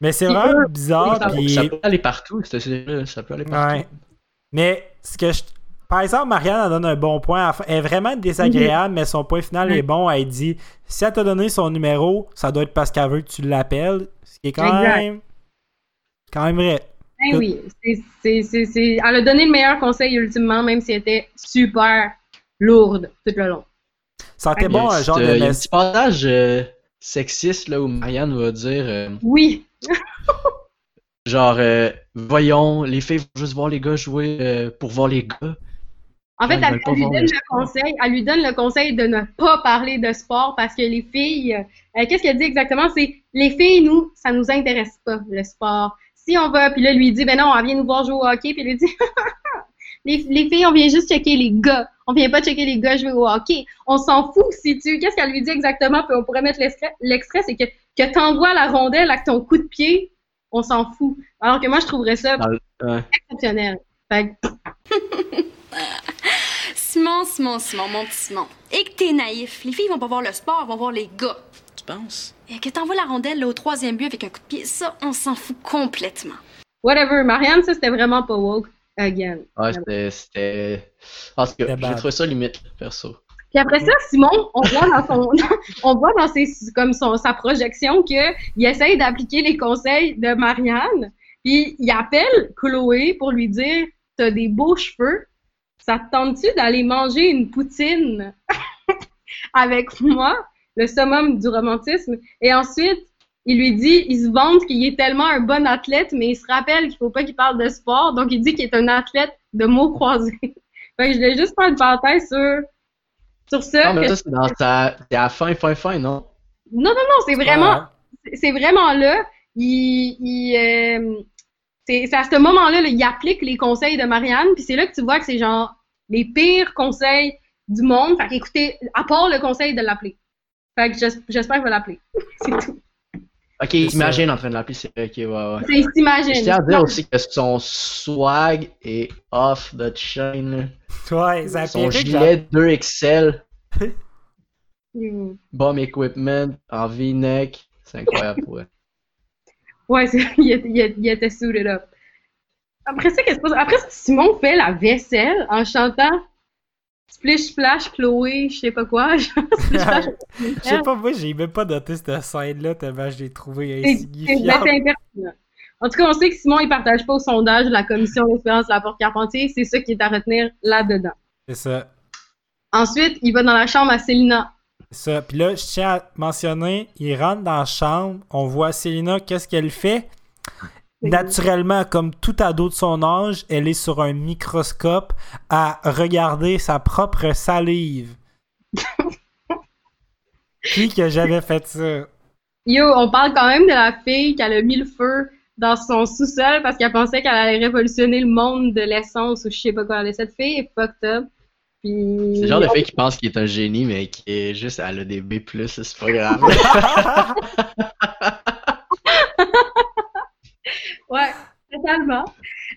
Mais c'est vraiment bizarre. ça, puis- ça peut aller partout. Ça peut aller partout. Ouais. Mais ce que je... Par exemple, Marianne elle donne un bon point. Elle est vraiment désagréable, mais son point final Mhm. est bon. Elle dit si elle t'a donné son numéro, ça doit être parce qu'elle veut que tu l'appelles. Ce qui est quand Exact. même. Quand même vrai. Ben oui, c'est- c'est- c'est- c'est- elle a donné le meilleur conseil ultimement, même si elle était super lourde tout le long. A bon, un genre petite, de euh, il y a un petit passage euh, sexiste là, où Marianne va dire euh, Oui, genre euh, voyons, les filles vont juste voir les gars jouer euh, pour voir les gars. En fait, elle, lui donne le conseil, elle lui donne le conseil de ne pas parler de sport parce que les filles, euh, qu'est-ce qu'elle dit exactement? C'est les filles, nous, ça nous intéresse pas, le sport. Si on va, puis là, lui dit, ben non, elle vient nous voir jouer au hockey, puis elle lui dit, les, les filles, on vient juste checker les gars. On vient pas checker les gars jouer au hockey. On s'en fout si tu. Qu'est-ce qu'elle lui dit exactement? Puis on pourrait mettre l'extrait, l'extrait, c'est que, que t'envoies la rondelle avec ton coup de pied, on s'en fout. Alors que moi, je trouverais ça exceptionnel. Fait que, Simon, Simon, Simon, mon petit Simon. Et que t'es naïf. Les filles vont pas voir le sport, vont voir les gars. Tu penses? Et que t'envoies la rondelle là, au troisième but avec un coup de pied, ça, on s'en fout complètement. whatever. Marianne, ça, c'était vraiment pas woke. Again. Ouais, c'était. C'était- En tout cas, C'était j'ai trouvé ça limite, perso. Puis après ça, Simon, on voit dans son, on voit dans ses, comme son, sa projection que il essaye d'appliquer les conseils de Marianne. Puis il appelle Chloé pour lui dire, t'as des beaux cheveux. ça te tente-tu d'aller manger une poutine avec moi, le summum du romantisme? Et ensuite, il lui dit, il se vante qu'il est tellement un bon athlète, mais il se rappelle qu'il faut pas qu'il parle de sport, donc il dit qu'il est un athlète de mots croisés. Fait que je voulais juste faire une parenthèse sur, sur ça. Non, mais ça, c'est dans ta... C'est à la fin, fin, fin, non? Non, non, non, c'est vraiment, Ouais. c'est- vraiment là. Il, il, euh, c'est à ce moment-là, là, il applique les conseils de Marianne, puis c'est là que tu vois que c'est genre les pires conseils du monde. Fait qu'écoutez, à part le conseil de l'appeler. Fait que j'es- j'espère qu'il va l'appeler. c'est tout. Ok, C'est imagine en train de l'appeler, c'est ok, ouais, ouais. C'est il s'imagine. Je tiens à dire aussi que son swag est off the chain. Ouais, ça Son gilet 2XL, Mm. bomb equipment, en V-neck, c'est incroyable. Ouais, c'est- il, était- il il suited up. Après ça, qu'est-ce qui se passe? Après ça, Simon fait la vaisselle en chantant Splish Splash Chloé, je sais pas quoi. genre, Splish Splash. Je sais pas, moi, j'ai même pas noté cette scène-là tellement je l'ai trouvé C'est- c'est ben, insignifiante. En tout cas, on sait que Simon, il partage pas au sondage de la commission d'espérance de la porte Carpentier. C'est ça qui est à retenir là-dedans. C'est ça. Ensuite, il va dans la chambre à Célina. C'est ça. Puis là, je tiens à mentionner, il rentre dans la chambre, on voit Célina, qu'est-ce qu'elle fait? Naturellement, comme tout ado de son âge, elle est sur un microscope à regarder sa propre salive. Qui que j'avais fait ça? Yo, on parle quand même de la fille qui a mis le feu dans son sous-sol parce qu'elle pensait qu'elle allait révolutionner le monde de l'essence ou je sais pas quoi. Cette fille est fucked up. Puis... C'est le genre de fille qui pense qu'il est un génie, mais qui est juste, elle a des B+, c'est pas grave. Ouais, totalement.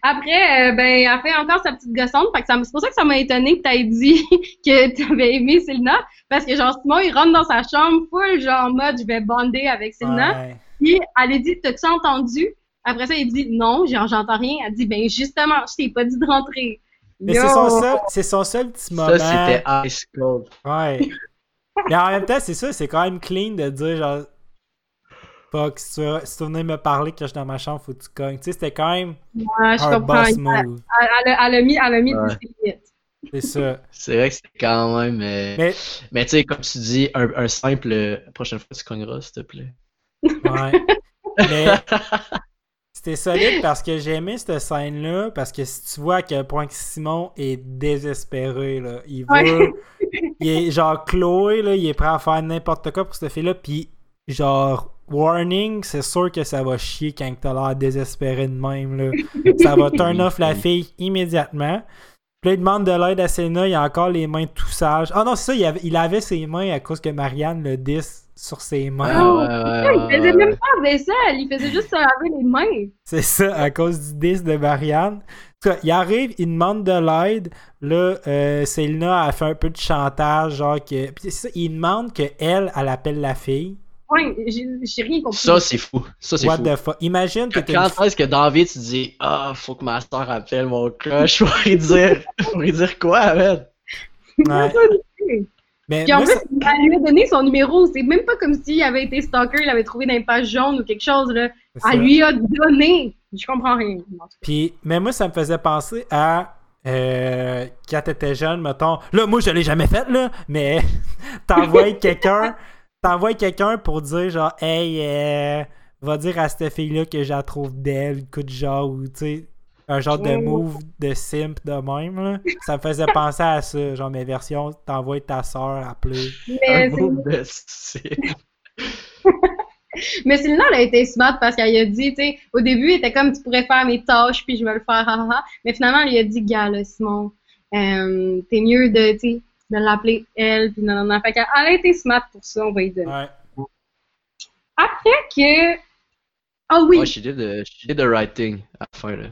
Après, euh, ben, elle fait encore sa petite gossante. Fait que ça c'est pour ça que ça m'a étonné que t'aies dit que t'avais aimé Selena. Parce que, genre, Simon, il rentre dans sa chambre, full, genre, en mode, je vais bander avec Selena. Ouais. Puis, elle lui dit, t'as-tu entendu? Après ça, il dit, non, genre, j'entends rien. Elle dit, ben, justement, je t'ai pas dit de rentrer. Mais c'est son seul, c'est son seul petit moment. Ça, c'était ice cold. Ouais. Mais en même temps, c'est ça, c'est quand même clean de dire genre. Fuck, si tu, veux- si tu venais me parler que je suis dans ma chambre, faut que tu cognes. Tu sais, c'était quand même Ouais, je un comprends. boss Elle, move. elle a, elle a mis, elle a mis Ouais. limites. C'est ça. C'est vrai que c'était quand même... euh, Mais, Mais tu sais, comme tu dis, un, un simple... euh, La prochaine fois, tu cogneras, s'il te plaît. ouais. Mais c'était solide parce que j'ai aimé cette scène-là. Parce que si tu vois à quel point que Simon est désespéré, là. Il veut. Ouais. il est genre Chloé, là, il est prêt à faire n'importe quoi pour cette fille-là. Puis, genre, warning, c'est sûr que ça va chier quand t'as l'air désespéré de même, là. Ça va turn off la fille immédiatement. Puis là, il demande de l'aide à Senna, il a encore les mains tout sages. Ah non, c'est ça, il avait, il avait ses mains à cause que Marianne le 10 sur ses mains. Ah, ouais, ouais, il ouais, faisait même pas la vaisselle, il faisait juste se laver les mains. C'est ça, à cause du 10 de Marianne. En tout cas, il arrive, il demande de l'aide. Là, euh, Selena a fait un peu de chantage, genre que. Puis ça, il demande qu'elle, elle appelle la fille. J'ai rien compris. Ça, c'est fou. Ça, c'est What the fuck? Imagine que t'es Quand est-ce que dans la vie, tu dis Ah, faut que ma soeur appelle mon crush pour lui dire, pour lui dire quoi, man? Ouais. Mais Puis en moi, plus, ça- elle lui a donné son numéro. C'est même pas comme s'il avait été stalker, il l'avait trouvé dans une page jaune ou quelque chose. Là. Elle lui a donné. Je comprends rien. Puis, mais moi, ça me faisait penser à euh, quand t'étais jeune, mettons. Là, moi, je l'ai jamais fait, là, mais t'envoies quelqu'un, t'envoies quelqu'un pour dire genre, hey, euh, va dire à cette fille-là que je la trouve belle, coup de genre, ou tu sais, un genre de move de simp de même, là. Ça me faisait penser à ça, genre mes versions, t'envoies ta soeur appeler. Mais, Un c'est- move de style. mais Célina, elle a été smart parce qu'elle a dit, tu sais, au début, elle était comme, tu pourrais faire mes tâches, puis je vais le faire, ha, ha, ha. Mais finalement, elle lui a dit, gars, là, Simon, euh, t'es mieux de, tu sais, de l'appeler elle, puis non, non, non. Fait qu'elle elle a été smart pour ça, on va y donner. Ouais. Après que, ah oui, Ouais, she did, the, she did the right thing à la fin, là.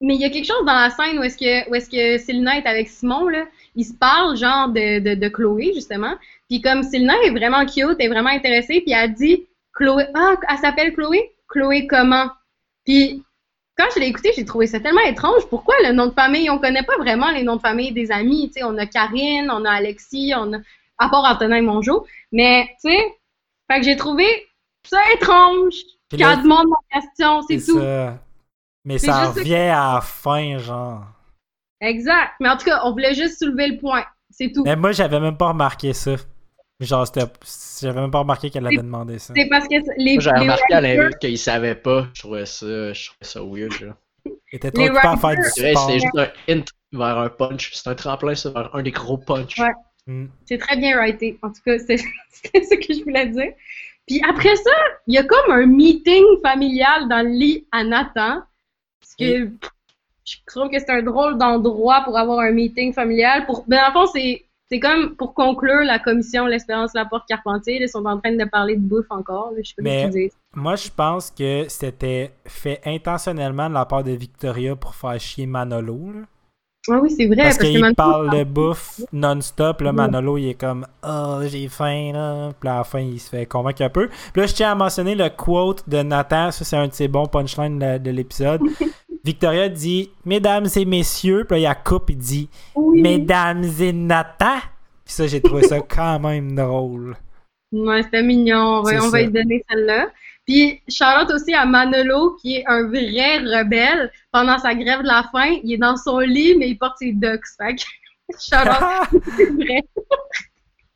Mais il y a quelque chose dans la scène où est-ce que, où est-ce que Célina est avec Simon, là. Ils se parlent, genre, de, de, de Chloé, justement. Puis comme Célina est vraiment cute, est vraiment intéressée, puis elle dit, Chloé, ah, elle s'appelle Chloé? Chloé comment? Puis quand je l'ai écouté, j'ai trouvé ça tellement étrange. Pourquoi le nom de famille? On connaît pas vraiment les noms de famille des amis. On a Karine, on a Alexis, on a, à part Antonin et Mongeau. Mais, tu sais, fait que j'ai trouvé ça étrange. Là, demande ma question, c'est tout. ça. Mais ça revient à la fin, genre. Exact. Mais en tout cas, on voulait juste soulever le point. C'est tout. Mais moi, j'avais même pas remarqué ça. Genre, c'était- j'avais même pas remarqué qu'elle avait demandé ça. C'est parce que les, les remarqué à l'inverse qu'il savait pas. Je trouvais ça, je trouvais ça weird. Genre. Elle était trop les occupée à faire du sport. C'était juste un hint vers un punch. C'est un tremplin ça, vers un des gros punch. Ouais. Mm. C'est très bien writé. En tout cas, c'est c'est ce que je voulais dire. Puis après ça, il y a comme un meeting familial dans le lit à Nathan. Parce que je trouve que c'est un drôle d'endroit pour avoir un meeting familial. Pour, ben, en fond, c'est c'est comme pour conclure la commission L'Espérance La Porte Carpentier. Ils sont en train de parler de bouffe encore. là, Je sais pas Mais-. Moi, je pense que c'était fait intentionnellement de la part de Victoria pour faire chier Manolo. là. Ah oui, c'est vrai. Parce qu'il parle de bouffe non-stop. Là. Manolo, il est comme Oh, j'ai faim. Là. Puis à la fin, il se fait convaincre un peu. Puis là, je tiens à mentionner le quote de Nathan. Ça, c'est un de ses bons punchlines de, de l'épisode. Victoria dit Mesdames et messieurs. Puis là, il y a coupe. Il dit oui. Mesdames et Nathan. Puis ça, j'ai trouvé ça quand même drôle. Ouais, c'était mignon. On va, lui donner celle-là. Puis, Charlotte aussi à Manolo, qui est un vrai rebelle. Pendant sa grève de la faim, il est dans son lit, mais il porte ses ducks. Fait que, Charlotte, c'est vrai.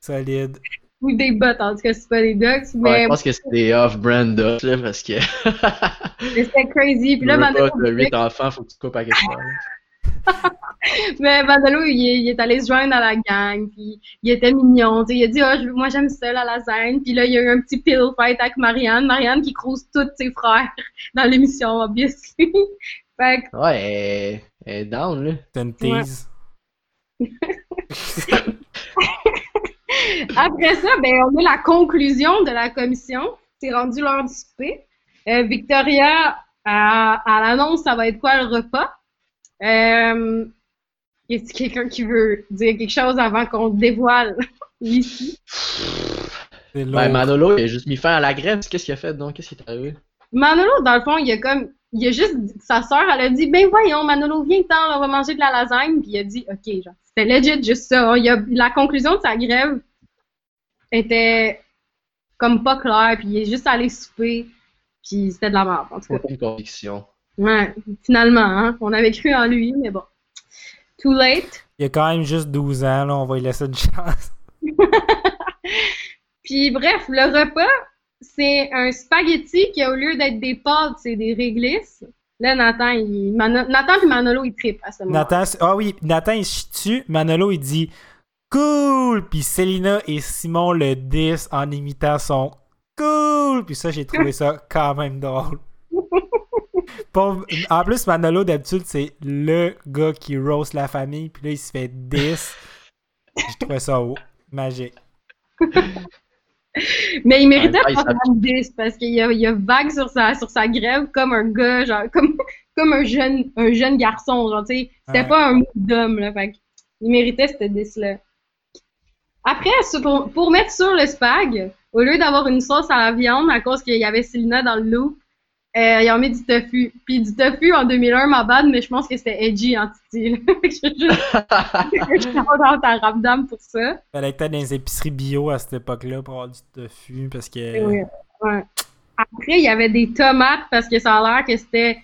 Solide. Ou des bottes, en tout cas, c'est pas des ducks. Ouais, Mais, je pense que c'est des off-brand ducks, là, parce que. mais c'était crazy. Puis là, Tu pas, t'as 8 enfants, faut que tu coupes à quelque part. mais Manolo, il, est- il est allé se joindre à la gang. Puis, il était mignon. tu sais, il a dit, Ah, je- moi, j'aime ça, la lasagne. Puis là, il y a eu un petit pill fight avec Marianne. Marianne qui crouse tous ses frères dans l'émission, obviously. fait que, Ouais, elle est- elle est down, là. C'est une tease. Après ça, ben, on a la conclusion de la commission. C'est rendu l'heure du souper. Euh, Victoria, à, à l'annonce, ça va être quoi le repas? Euh, y a-t-il quelqu'un qui veut dire quelque chose avant qu'on dévoile lourd. Ben, Manolo, il a juste mis fin à la grève. Qu'est-ce qu'il a fait, donc? Qu'est-ce qui est arrivé? Manolo, dans le fond, il a comme, il a juste, dit- sa sœur, elle a dit, ben voyons, Manolo, viens ten on va manger de la lasagne. Puis il a dit, ok, genre, c'était legit juste ça. Il a, la conclusion de sa grève était comme pas claire, puis il est juste allé souper, puis c'était de la merde, en tout cas. Aucune conviction. Ouais, finalement, hein, on avait cru en lui, mais bon. Too late. Il a quand même juste 12 ans. Là, on va lui laisser une chance. Puis bref, le repas, c'est un spaghetti qui, au lieu d'être des pâtes, c'est des réglisses. Là, Nathan, il, Mano- Nathan et Manolo, ils trippent à ce moment. Nathan, ah oui, Nathan il se chie dessus. Manolo il dit cool. Puis Célina et Simon le 10 en imitant son cool. Puis ça, j'ai trouvé ça quand même drôle. Pauvre- En plus, Manolo d'habitude, c'est le gars qui roast la famille. Puis là, il se fait 10. J'ai trouvé ça oh, magique. Mais il méritait Ouais, pas ça- vraiment 10 parce qu'il y a, il a vague sur sa, sur sa grève comme un gars, genre, comme, comme un jeune, un jeune garçon, genre, tu sais. C'était Ouais. pas un move d'homme, là. Fait il méritait cette 10-là. Après, pour, pour mettre sur le spag, au lieu d'avoir une sauce à la viande à cause qu'il y avait Selena dans le loop, euh, ils ont mis du tofu. Puis du tofu en 2001, ma bad, mais je pense que c'était edgy en titi, je juste je suis contente à Ramdam pour ça. Fallait que t'aies dans les épiceries bio à cette époque-là pour avoir du tofu. Parce que. Oui, ouais. Après, il y avait des tomates parce que ça a l'air que c'était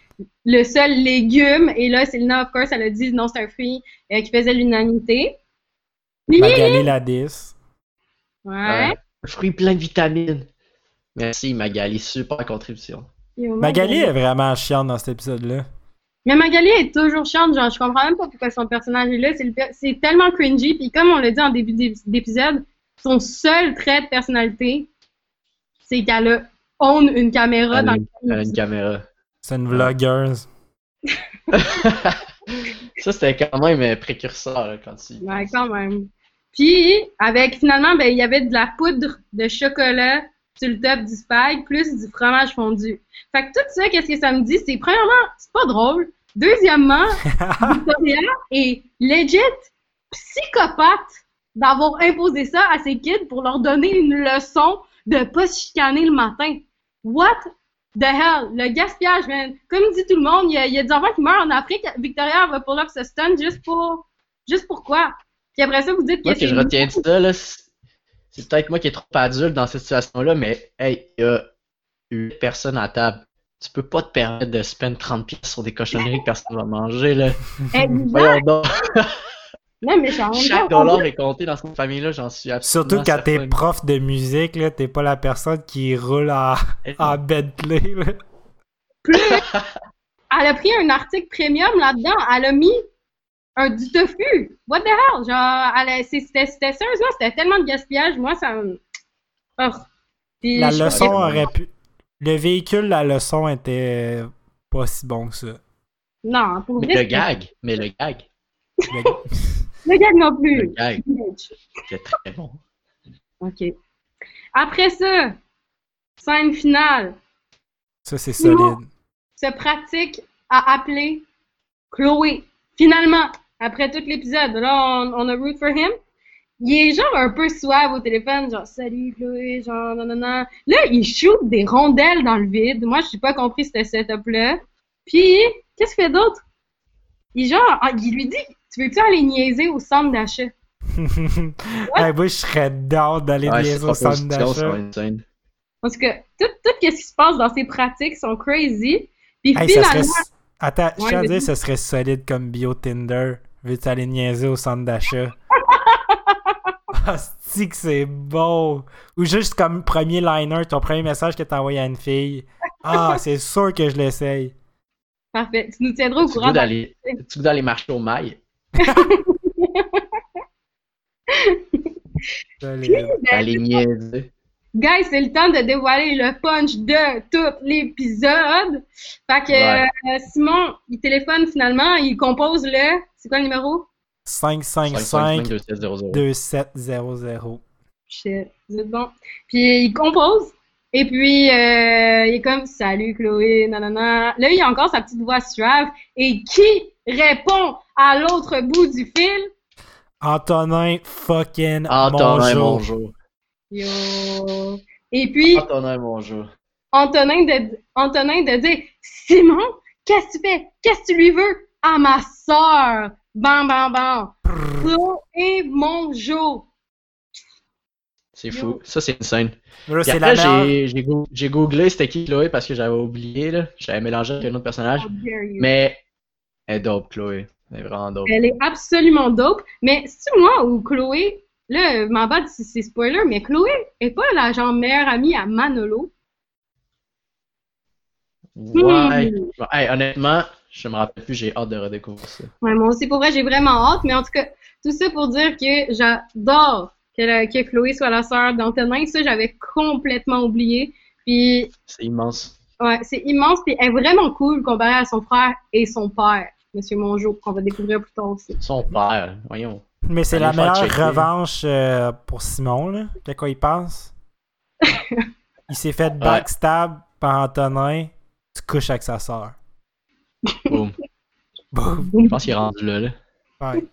le seul légume. Et là, Selena, of course, elle a dit non, c'est un fruit euh, qui faisait l'unanimité. Puis, Magali la 10. ouais. Un fruit plein de vitamines. Merci, Magali. Super contribution. Magali Magali. est vraiment chiante dans cet épisode-là. Mais Magali est toujours chiante, genre, je comprends même pas pourquoi son personnage est là. C'est, le per- c'est tellement cringy. Puis comme on l'a dit en début d'ép- d'épisode, son seul trait de personnalité, c'est qu'elle a own une caméra Elle dans a le une, elle a une caméra. C'est une vlogueuse. Ça, c'était quand même précurseur là, quand tu. Ouais, quand même. Puis, avec, finalement, ben, il y avait de la poudre de chocolat sur le top du spag, plus du fromage fondu. Fait que tout ça, qu'est-ce que ça me dit? C'est, premièrement, c'est pas drôle. Deuxièmement, Victoria est legit psychopathe d'avoir imposé ça à ses kids pour leur donner une leçon de pas se chicaner le matin. What the hell? Le gaspillage, man. Comme dit tout le monde, il y a, il y a des enfants qui meurent en Afrique. Victoria va pour leur se stun juste pour, juste pourquoi? Puis après ça, vous dites que Moi, que je retiens de ça, là, c'est peut-être moi qui est trop adulte dans cette situation-là, mais hey, il y a huit personnes à table. tu peux pas te permettre de spend 30 pièces sur des cochonneries que personne va manger, là. Voyons donc. Non, mais j'en Chaque dollar est compté dans cette famille-là, j'en suis absolument Surtout quand t'es prof de musique, là, t'es pas la personne qui roule en, en Bentley. Là. plus. Elle a pris un article premium là-dedans. Elle a mis un du tofu. What the hell? Genre, c'était sérieusement, c'était tellement de gaspillage. Moi, ça me. Oh. Puis La leçon aurait pu. Le véhicule, la leçon était pas si bon que ça. Non, pour Mais vrai. le gag, mais le gag, Le- Le gag non le plus. gag, c'était très bon. OK. Après ça, scène finale. Ça, c'est solide. se pratique à appeler Chloé. Finalement, après tout l'épisode, là, on, on a root for him. Il est genre un peu suave au téléphone, genre salut Chloé, genre non non non. Là, il shoot des rondelles dans le vide. Moi, je n'ai pas compris ce setup-là. Puis, qu'est-ce qu'il fait d'autre? Il genre, il lui dit, tu veux-tu aller niaiser au centre d'achat? hey, moi, je serais down d'aller Ouais, niaiser au centre d'achat. Parce que tout, tout ce qui se passe dans ces pratiques sont crazy. Puis Hey, ça serait... finalement, Attends, je Ouais, tiens à vas-y. dire, ce serait solide comme bio Tinder. Veux-tu aller niaiser au centre d'achat? C'est que c'est beau! Ou juste comme premier liner, ton premier message que t'as envoyé à une fille. Ah, c'est sûr que je l'essaye. parfait. Tu nous tiendras au Tu courant. veux tu veux d'aller marcher au mail, D'aller niaiser. Guys, c'est le temps de dévoiler le punch de tout l'épisode. Fait que Ouais. euh, Simon, il téléphone finalement, il compose le. C'est quoi le numéro? 555 2700. 2700. Shit, vous êtes bon. Puis il compose. Et puis euh, il est comme Salut Chloé, nanana. Là, il a encore sa petite voix suave. Et qui répond? À l'autre bout du fil? Antonin fucking Antonin, Mongeau. bonjour. Yo! Et puis. Antonin, bonjour. Antonin de, Antonin de dire Simon, qu'est-ce que tu fais? Qu'est-ce que tu lui veux? À ma soeur! Bam, bam, bam! Flo et mon Jo! C'est fou. Ça, c'est une scène. Là, la après, j'ai, j'ai, go- j'ai googlé c'était qui Chloé parce que j'avais oublié, là. J'avais mélangé avec un autre personnage. Mais elle est dope, Chloé. Elle est vraiment dope. Elle est absolument dope. Mais c'est moi ou Chloé, là, m'en bats si c'est spoiler, mais Chloé est pas la genre meilleure amie à Manolo. Ouais. Hmm. Hey, honnêtement, je me rappelle plus, j'ai hâte de redécouvrir ça. Ouais, moi aussi, pour vrai, j'ai vraiment hâte. Mais en tout cas, tout ça pour dire que j'adore que, la- que Chloé soit la sœur d'Antonin. Ça, j'avais complètement oublié. Puis C'est immense. Ouais, c'est immense, puis elle est vraiment cool comparée à son frère et son père, Monsieur Mongeau, qu'on va découvrir plus tard aussi. Son père, voyons. Mais c'est la meilleure checker. revanche euh, pour Simon, là. De quoi il pense? il s'est fait backstab par Antonin. Tu couches avec sa soeur. Boom. Boum. Je pense qu'il est rendu là, là. Ouais.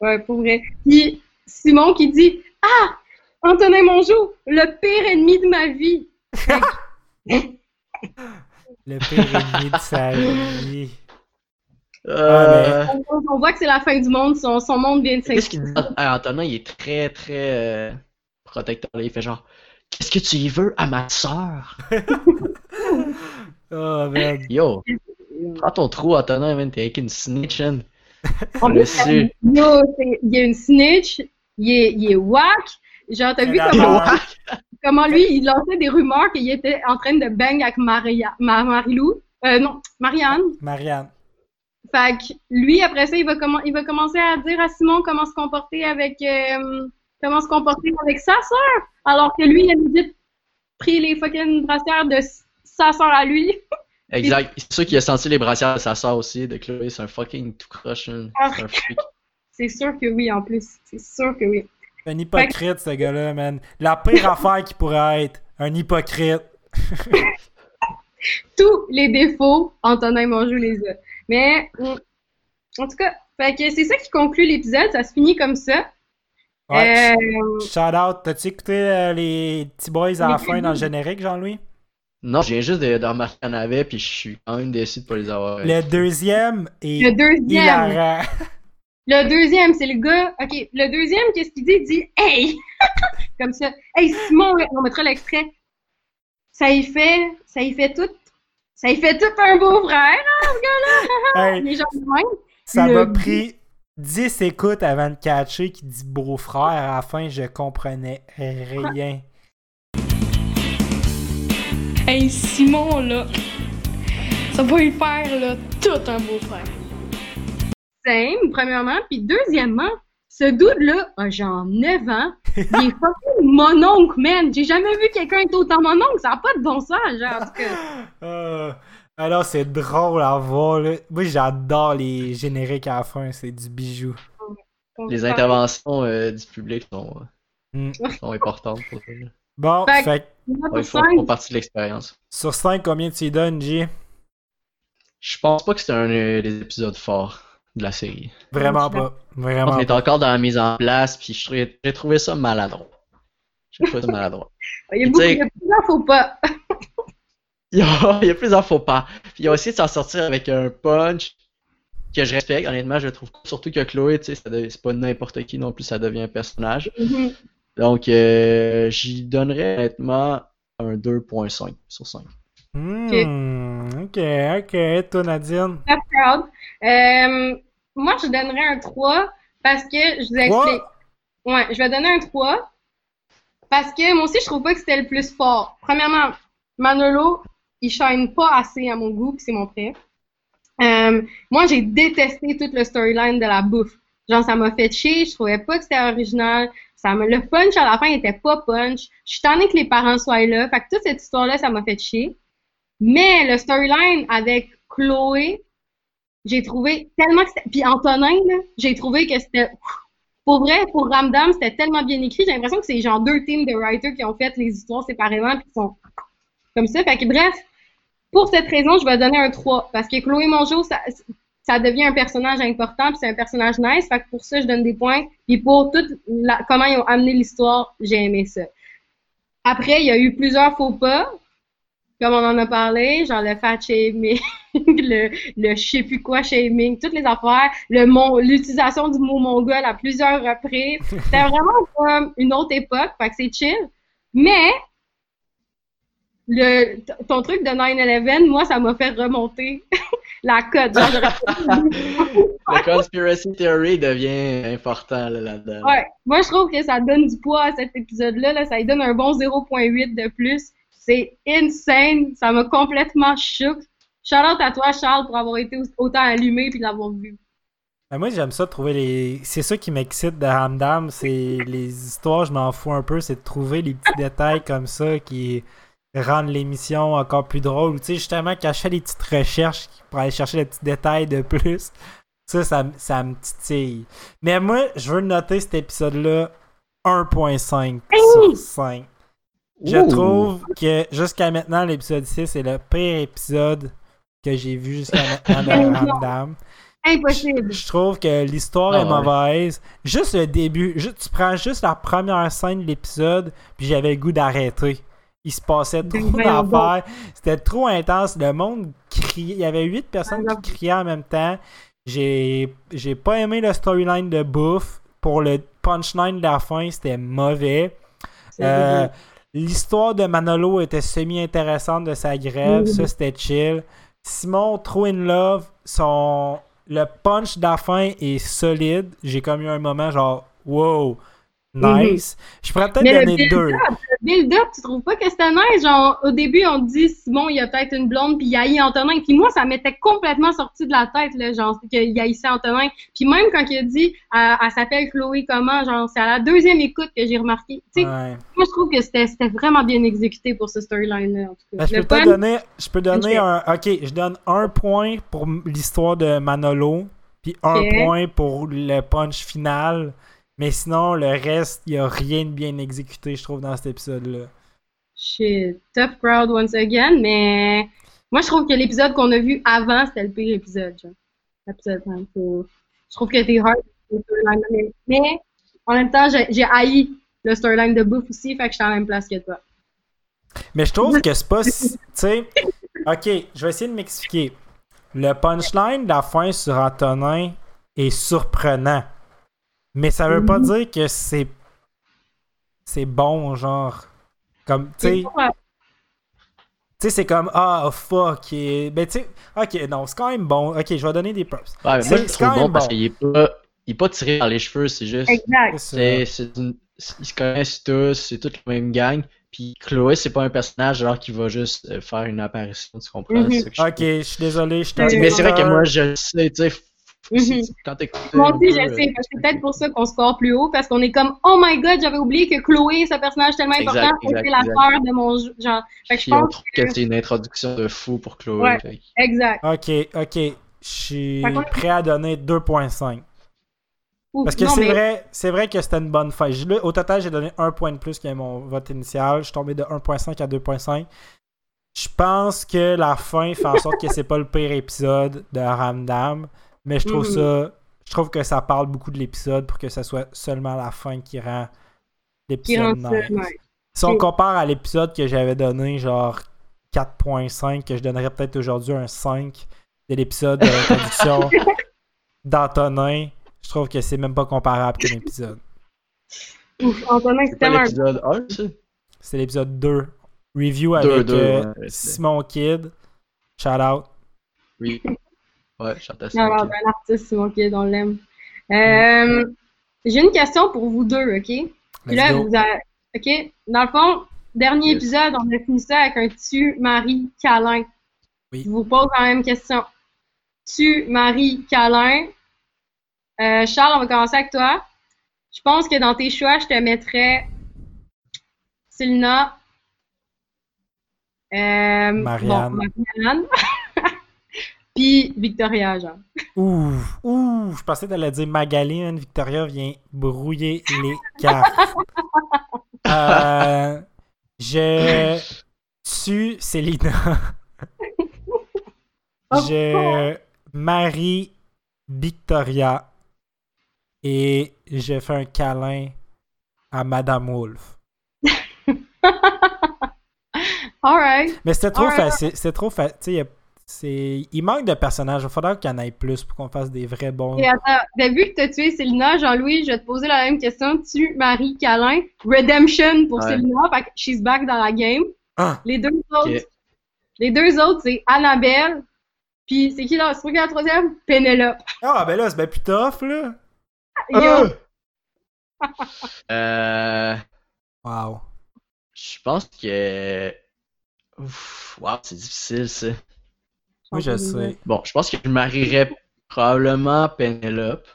Ouais, pour vrai. Puis Simon qui dit Ah, Antonin Mongeau, le pire ennemi de ma vie. Le pire ennemi de sa vie. Euh, On, on voit que c'est la fin du monde, son, son monde vient de Qu'est-ce qu'il dit? Ah, Antonin, il est très, très euh, protecteur. Il fait genre, qu'est-ce que tu y veux à ma soeur? Oh, man. Yo, prends ton trou, Antonin, man. T'es avec une snitch, man. En le yo, il y a une snitch, il est, il est whack. Genre, t'as vu comment, comment lui, il lançait des rumeurs qu'il était en train de bang avec Maria, Ma- Marilou. Euh, non, Marianne. Marianne. Fait que lui, après ça, il va, il va commencer à dire à Simon comment se comporter avec euh, comment se comporter avec sa sœur. Alors que lui, il a vite pris les fucking brassières de sa sœur à lui. Exact. C'est sûr qu'il a senti les brassières de sa soeur aussi, de Chloé. C'est un fucking tout croche. C'est un freak. C'est sûr que oui, en plus. C'est sûr que oui. Un hypocrite, ce gars-là, man. La pire affaire qu'il pourrait être. Un hypocrite. Tous les défauts, Antonin Monjou les a. Mais, mm, en tout cas, fait que c'est ça qui conclut l'épisode. Ça se finit comme ça. Ouais. Euh, Shout out. T'as-tu écouté euh, les petits boys à la fin dans le générique, Jean-Louis? Non, je viens juste de, de remarquer qu'il y en avait, puis je suis quand même déçu de pas les avoir. Le deuxième est le deuxième. hilarant. Le deuxième, c'est le gars. OK, le deuxième, qu'est-ce qu'il dit? Il dit Hey! Comme ça. Hey, Simon, on mettra l'extrait. Ça y fait, ça y fait tout Ça y fait tout un beau frère, hein, ce gars-là! Hey, Les gens de même. ça m'a pris 10 écoutes avant de catcher qui dit beau-frère. À la fin, je comprenais rien. Hey, Simon, là, ça va lui faire, là, tout un beau frère. Same, premièrement. Puis deuxièmement, ce dude-là a genre 9 ans. Il est fucking mon oncle, man. J'ai jamais vu quelqu'un être autant mon oncle. Ça n'a pas de bon sens, genre, en tout cas. Euh, alors, c'est drôle à voir. Là. Moi, j'adore les génériques à la fin. C'est du bijou. Les interventions euh, du public sont, Mm. sont importantes pour ça. Bon, Fait- fait Ouais, cinq, font partie de l'expérience. sur 5, combien tu y donnes, J? Je pense pas que c'était un euh, des épisodes forts de la série. Vraiment pas. On est encore dans la mise en place, puis je trouvais- j'ai trouvé ça maladroit. Maladroit. il y a plusieurs faux pas. Il y a, il y a plusieurs faux pas. Puis il a essayé de s'en sortir avec un punch que je respecte, honnêtement, je trouve cool. surtout que Chloé, tu sais, c'est pas n'importe qui non plus, ça devient un personnage. Mhm. Donc, euh, j'y donnerais honnêtement un 2.5 sur 5. Hmm, ok, ok. Toi, Nadine? Euh, moi, je donnerais un 3 parce que, je vous explique. Ouais, je vais donner un 3 parce que moi aussi, je trouve pas que c'était le plus fort. Premièrement, Manolo, il shine pas assez à mon goût, c'est mon prêt. Euh, moi, j'ai détesté toute le storyline de la bouffe. Genre, ça m'a fait chier, je trouvais pas que c'était original. Ça le punch à la fin était pas punch. Je suis tannée que les parents soient là. Fait que toute cette histoire-là, ça m'a fait chier. Mais le storyline avec Chloé, j'ai trouvé tellement que c'était. Puis Antonin, j'ai trouvé que c'était. Pour vrai, pour Ramdam, c'était tellement bien écrit. J'ai l'impression que c'est genre deux teams de writers qui ont fait les histoires séparément puis qui sont comme ça. Fait que bref, pour cette raison, je vais donner un 3. Parce que Chloé Mongeau, ça, devient un personnage important puis c'est un personnage nice. Fait que pour ça, je donne des points. Puis pour toute la, comment ils ont amené l'histoire, j'ai aimé ça. Après, il y a eu plusieurs faux pas comme on en a parlé, genre le fat shaming, le, le je sais plus quoi shaming, toutes les affaires, le mon, l'utilisation du mot mongol à plusieurs reprises. C'était vraiment comme une autre époque, fait que c'est chill. Mais, le, ton truc de 9-11, moi, ça m'a fait remonter la cote. Le conspiracy theory devient important là, là-dedans. ouais, moi, je trouve que ça donne du poids à cet épisode-là, là, ça lui donne un bon 0.8 de plus. C'est insane, ça m'a complètement choqué. Shout out à toi, Charles, pour avoir été autant allumé puis l'avoir vu. Ben, moi, j'aime ça, trouver les. C'est ça qui m'excite de Hamdam, c'est les histoires, je m'en fous un peu, c'est de trouver les petits détails comme ça qui rendent l'émission encore plus drôle. Tu sais, justement, fais des petites recherches pour aller chercher les petits détails de plus, ça, ça, me- ça me titille. Mais moi, je veux noter cet épisode-là 1.5 sur 5. Je Ouh. trouve que jusqu'à maintenant, l'épisode 6 c'est le pire épisode que j'ai vu jusqu'à maintenant de Hamdam. Impossible. Je trouve que l'histoire Ah est ouais. mauvaise. Juste le début, tu prends juste la première scène de l'épisode, puis j'avais le goût d'arrêter. Il se passait trop voyons d'affaires. C'était trop intense. Le monde criait. Il y avait huit personnes qui criaient en même temps. J'ai j'ai pas aimé le storyline de bouffe. Pour le punchline de la fin, c'était mauvais. Euh. L'histoire de Manolo était semi-intéressante de sa grève, Mhm. ça c'était chill. Simon, True in Love, son... le punch de la fin est solide. J'ai comme eu un moment genre, wow, nice. Je pourrais peut-être Mhm. Donner deux. Build-up, tu trouves pas que c'était nice? Genre, au début, on dit Simon, il y a peut-être une blonde, puis il haït Antonin. Puis moi, ça m'était complètement sorti de la tête, là, genre, qu'il haïssait Antonin. Puis même quand il a dit, euh, elle s'appelle Chloé comment, genre, c'est à la deuxième écoute que j'ai remarqué. Tu sais, Ouais. moi, je trouve que c'était vraiment bien exécuté pour ce storyline-là, en tout cas. Ben, je peux punch, donner, je peux donner un. Ok, je donne un point pour l'histoire de Manolo, puis un point pour le punch final. Mais sinon, le reste, il n'y a rien de bien exécuté, je trouve, dans cet épisode-là. Shit. Tough crowd once again, mais moi, je trouve que l'épisode qu'on a vu avant, c'était le pire épisode, genre. L'épisode 5. So, Je trouve que t'es hard, mais, en même temps, j'ai haï le storyline de Bouffe aussi, fait que j'étais à la même place que toi. Mais je trouve que c'est pas. si- Tu sais. Ok, je vais essayer de m'expliquer. Le punchline de la fin sur Antonin est surprenant. Mais ça veut pas dire que c'est. C'est bon, genre. Comme, tu sais. Tu sais, c'est comme, ah, fuck. et- Ben, tu sais, ok, non, c'est quand même bon. Ok, je vais donner des props. Ouais, mais C'est- moi, je trouve quand bon même parce bon. qu'il est pas, il est pas tiré par les cheveux, c'est juste. Exact. C'est, c'est une- ils se connaissent tous, c'est toute la même gang. Puis Chloé, c'est pas un personnage genre qui va juste euh, faire une apparition, tu comprends? Mhm. Je Ok, je suis désolé, je t'ai Mais c'est vrai que moi, je le sais, tu sais. Mhm. Quand. Moi aussi, je le sais. que C'est peut-être pour ça qu'on score plus haut, parce qu'on est comme, oh my god, j'avais oublié que Chloé, ce personnage tellement Exact, important, c'était la sœur de mon jeu. Genre, fait que je on pense trouve que c'est une introduction de fou pour Chloé. Ouais. fait que- exact. Ok, ok. Je suis prêt à donner 2.5. Ouf, Parce que c'est mais- vrai, c'est vrai que c'était une bonne fin. Je- là, au total, j'ai donné un point de plus que mon vote initial. Je suis tombé de 1.5 à 2.5. Je pense que la fin fait en sorte que c'est pas le pire épisode de Ramdam, mais je trouve Mhm. ça, je trouve que ça parle beaucoup de l'épisode pour que ça soit seulement la fin qui rend l'épisode nice. ouais. Si on compare à l'épisode que j'avais donné, genre 4.5, que je donnerais peut-être aujourd'hui un 5 de l'épisode de l'introduction d'Antonin, je trouve que c'est même pas comparable comme épisode. Ouf, Antonin, C'est tellement l'épisode 1, ça? C'est l'épisode 2. Review Deux, avec deux, euh, ouais, Simon Kidd. Shout out. Oui. Ouais. Non, un artiste, Simon Kidd, on l'aime. Euh, J'ai une question pour vous deux, OK? Puis là, go. vous avez- OK? Dans le fond, dernier Yes. épisode, on a fini ça avec un tu, Marie, câlin. Oui. Je vous pose la même question. Tu, Marie, câlin. Euh, Charles, on va commencer avec toi. Je pense que dans tes choix, je te mettrais Sylna. Euh, Marianne. Bon, Marianne. Puis Victoria, genre. Ouh, ouh, je pensais t'allais dire Magaline. Victoria vient brouiller les cartes. Euh, je tue Célina. je marie Victoria. Et je fais un câlin à Madame Wolf. Alright. Mais c'était trop Alright. facile. C'était trop facile. C'est... Il manque de personnages. Il va falloir qu'il y en ait plus pour qu'on fasse des vrais bons. Et attends, ben, vu que t'as tué Célina, Jean-Louis, je vais te poser la même question. Tu, Marie, câlin. Redemption pour Ouais. Célina. Fait que she's back dans la game. Ah! Les deux autres, les deux autres, c'est Annabelle. Puis c'est qui là? C'est qui la troisième? Pénélope. Ah, ben là, c'est bien plus tough, là. Yo. Euh, Wow. je pense que. Ouf, wow, c'est difficile ça. Oui, je sais. Bon, je pense que je marierais probablement Penelope.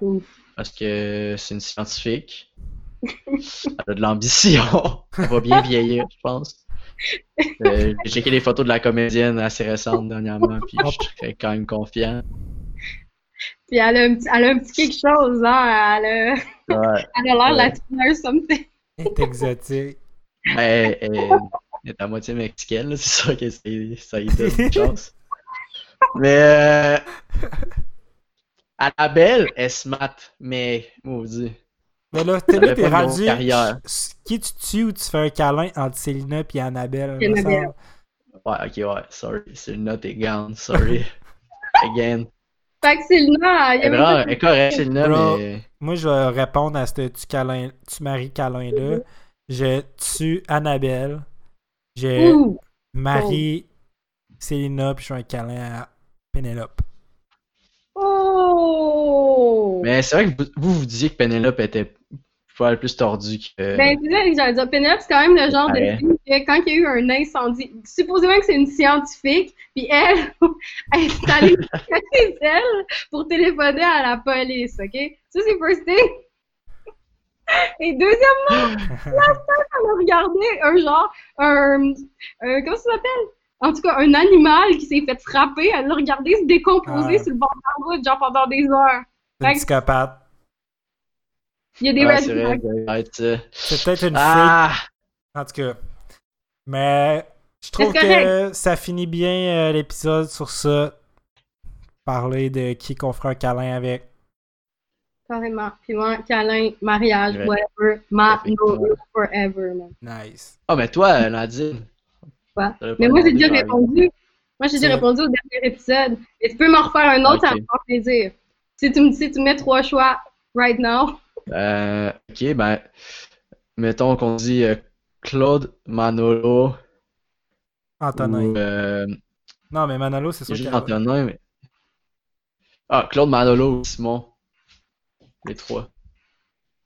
Ouf. Parce que c'est une scientifique. Elle a de l'ambition. Elle va bien vieillir, je pense. Euh, J'ai checké les photos de la comédienne assez récentes dernièrement, puis je serais quand même confiant. Puis elle a un petit, elle a un petit quelque chose, hein. Elle a, Ouais. elle l'air Ouais. latineuse, something. C'est exotique. Elle, elle- elle est à moitié mexicaine, là, c'est sûr que ça y donne une chance. Mais euh, Annabelle, elle se mate, mais maudit. Mais là, t'es, là, t'es rendu. Qui tu tues ou tu fais un câlin entre Célina et Annabelle? Ouais, ok, ouais, sorry, note est gone, sorry. Again. Fait que Célina, il y Elle est elle correcte, Bro. mais. Moi, je vais répondre à ce tu câlin, tu maries câlin-là. Je tue Annabelle. Je Ouh. marie Célina, puis je fais un câlin à Pénélope. Oh! Mais c'est vrai que vous, vous, vous disiez que Penelope était pas le plus tordue que. Ben, c'est ça que j'allais dire. Penelope, c'est quand même le genre Ouais. de fille que quand il y a eu un incendie, supposément que c'est une scientifique, puis elle, elle est allée chez elle pour téléphoner à la police, OK? Ça, c'est first thing. Et deuxièmement, la femme, elle a regardé un genre, un, un- comment ça s'appelle? En tout cas, un animal qui s'est fait frapper, elle l'a regardé se décomposer Ah. sur le bord de la route, genre pendant des heures. C'est une psychopathe. Il y a des Ouais, red c'est peut-être une Ah! freak, en tout cas. Mais je trouve que ça finit bien euh, l'épisode sur ça. Parler de qui qu'on fera un câlin avec. Carrément. Puis moi, câlin, mariage, Ouais. whatever. Ma, no, Effectivement. no, forever, man. Nice. Ah, mais toi, Nadine. Ouais. Mais moi, j'ai déjà répondu. Moi, j'ai déjà répondu au dernier épisode. Et tu peux m'en refaire un autre, ça me fait plaisir. Si tu me si tu me mets trois choix right now. Euh, ok, ben, mettons qu'on dit euh, Claude Manolo, Antonin. Ou, euh, Non, mais Manolo, c'est sûr juste Antonin, mais. Ah, Claude Manolo ou Simon. Les trois.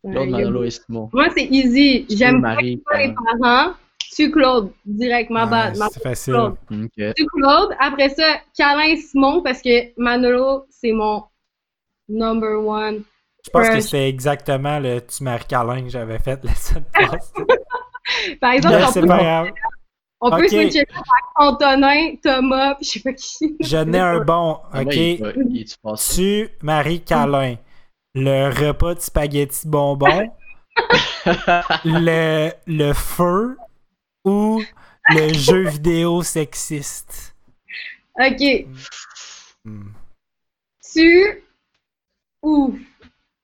Claude Manolo et Simon. Moi, c'est easy. J'aime pas Marie. les parents. Tu Claude, direct, ma bad. c'est facile. Claude. Tu Claude. Après ça, Câlin Simon, parce que Manolo, c'est mon number one. Je pense que c'était exactement le tu maries câlin que j'avais fait la semaine passée. Par exemple, on peut, pas grave. on peut Ok. switcher avec Antonin, Thomas, puis je sais pas qui. Je n'ai un bon, Ah, ben, il- ok? tu maries câlin. Le repas de spaghetti bonbons, le, le feu ou le jeu vidéo sexiste. Ok. Hmm. Tu. Ouf.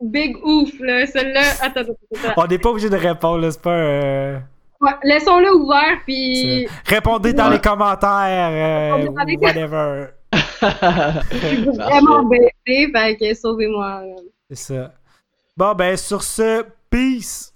Big ouf, là. Celle-là. Attends, attends, attends. On n'est pas obligé de répondre, là, c'est pas. euh, Ouais, Laissons-le ouvert, puis. Répondez dans Ouais. les commentaires, euh, Répondez dans les- whatever. Je suis vraiment baissé, fait que sauvez-moi. là. C'est ça. Bon, ben, sur ce, peace!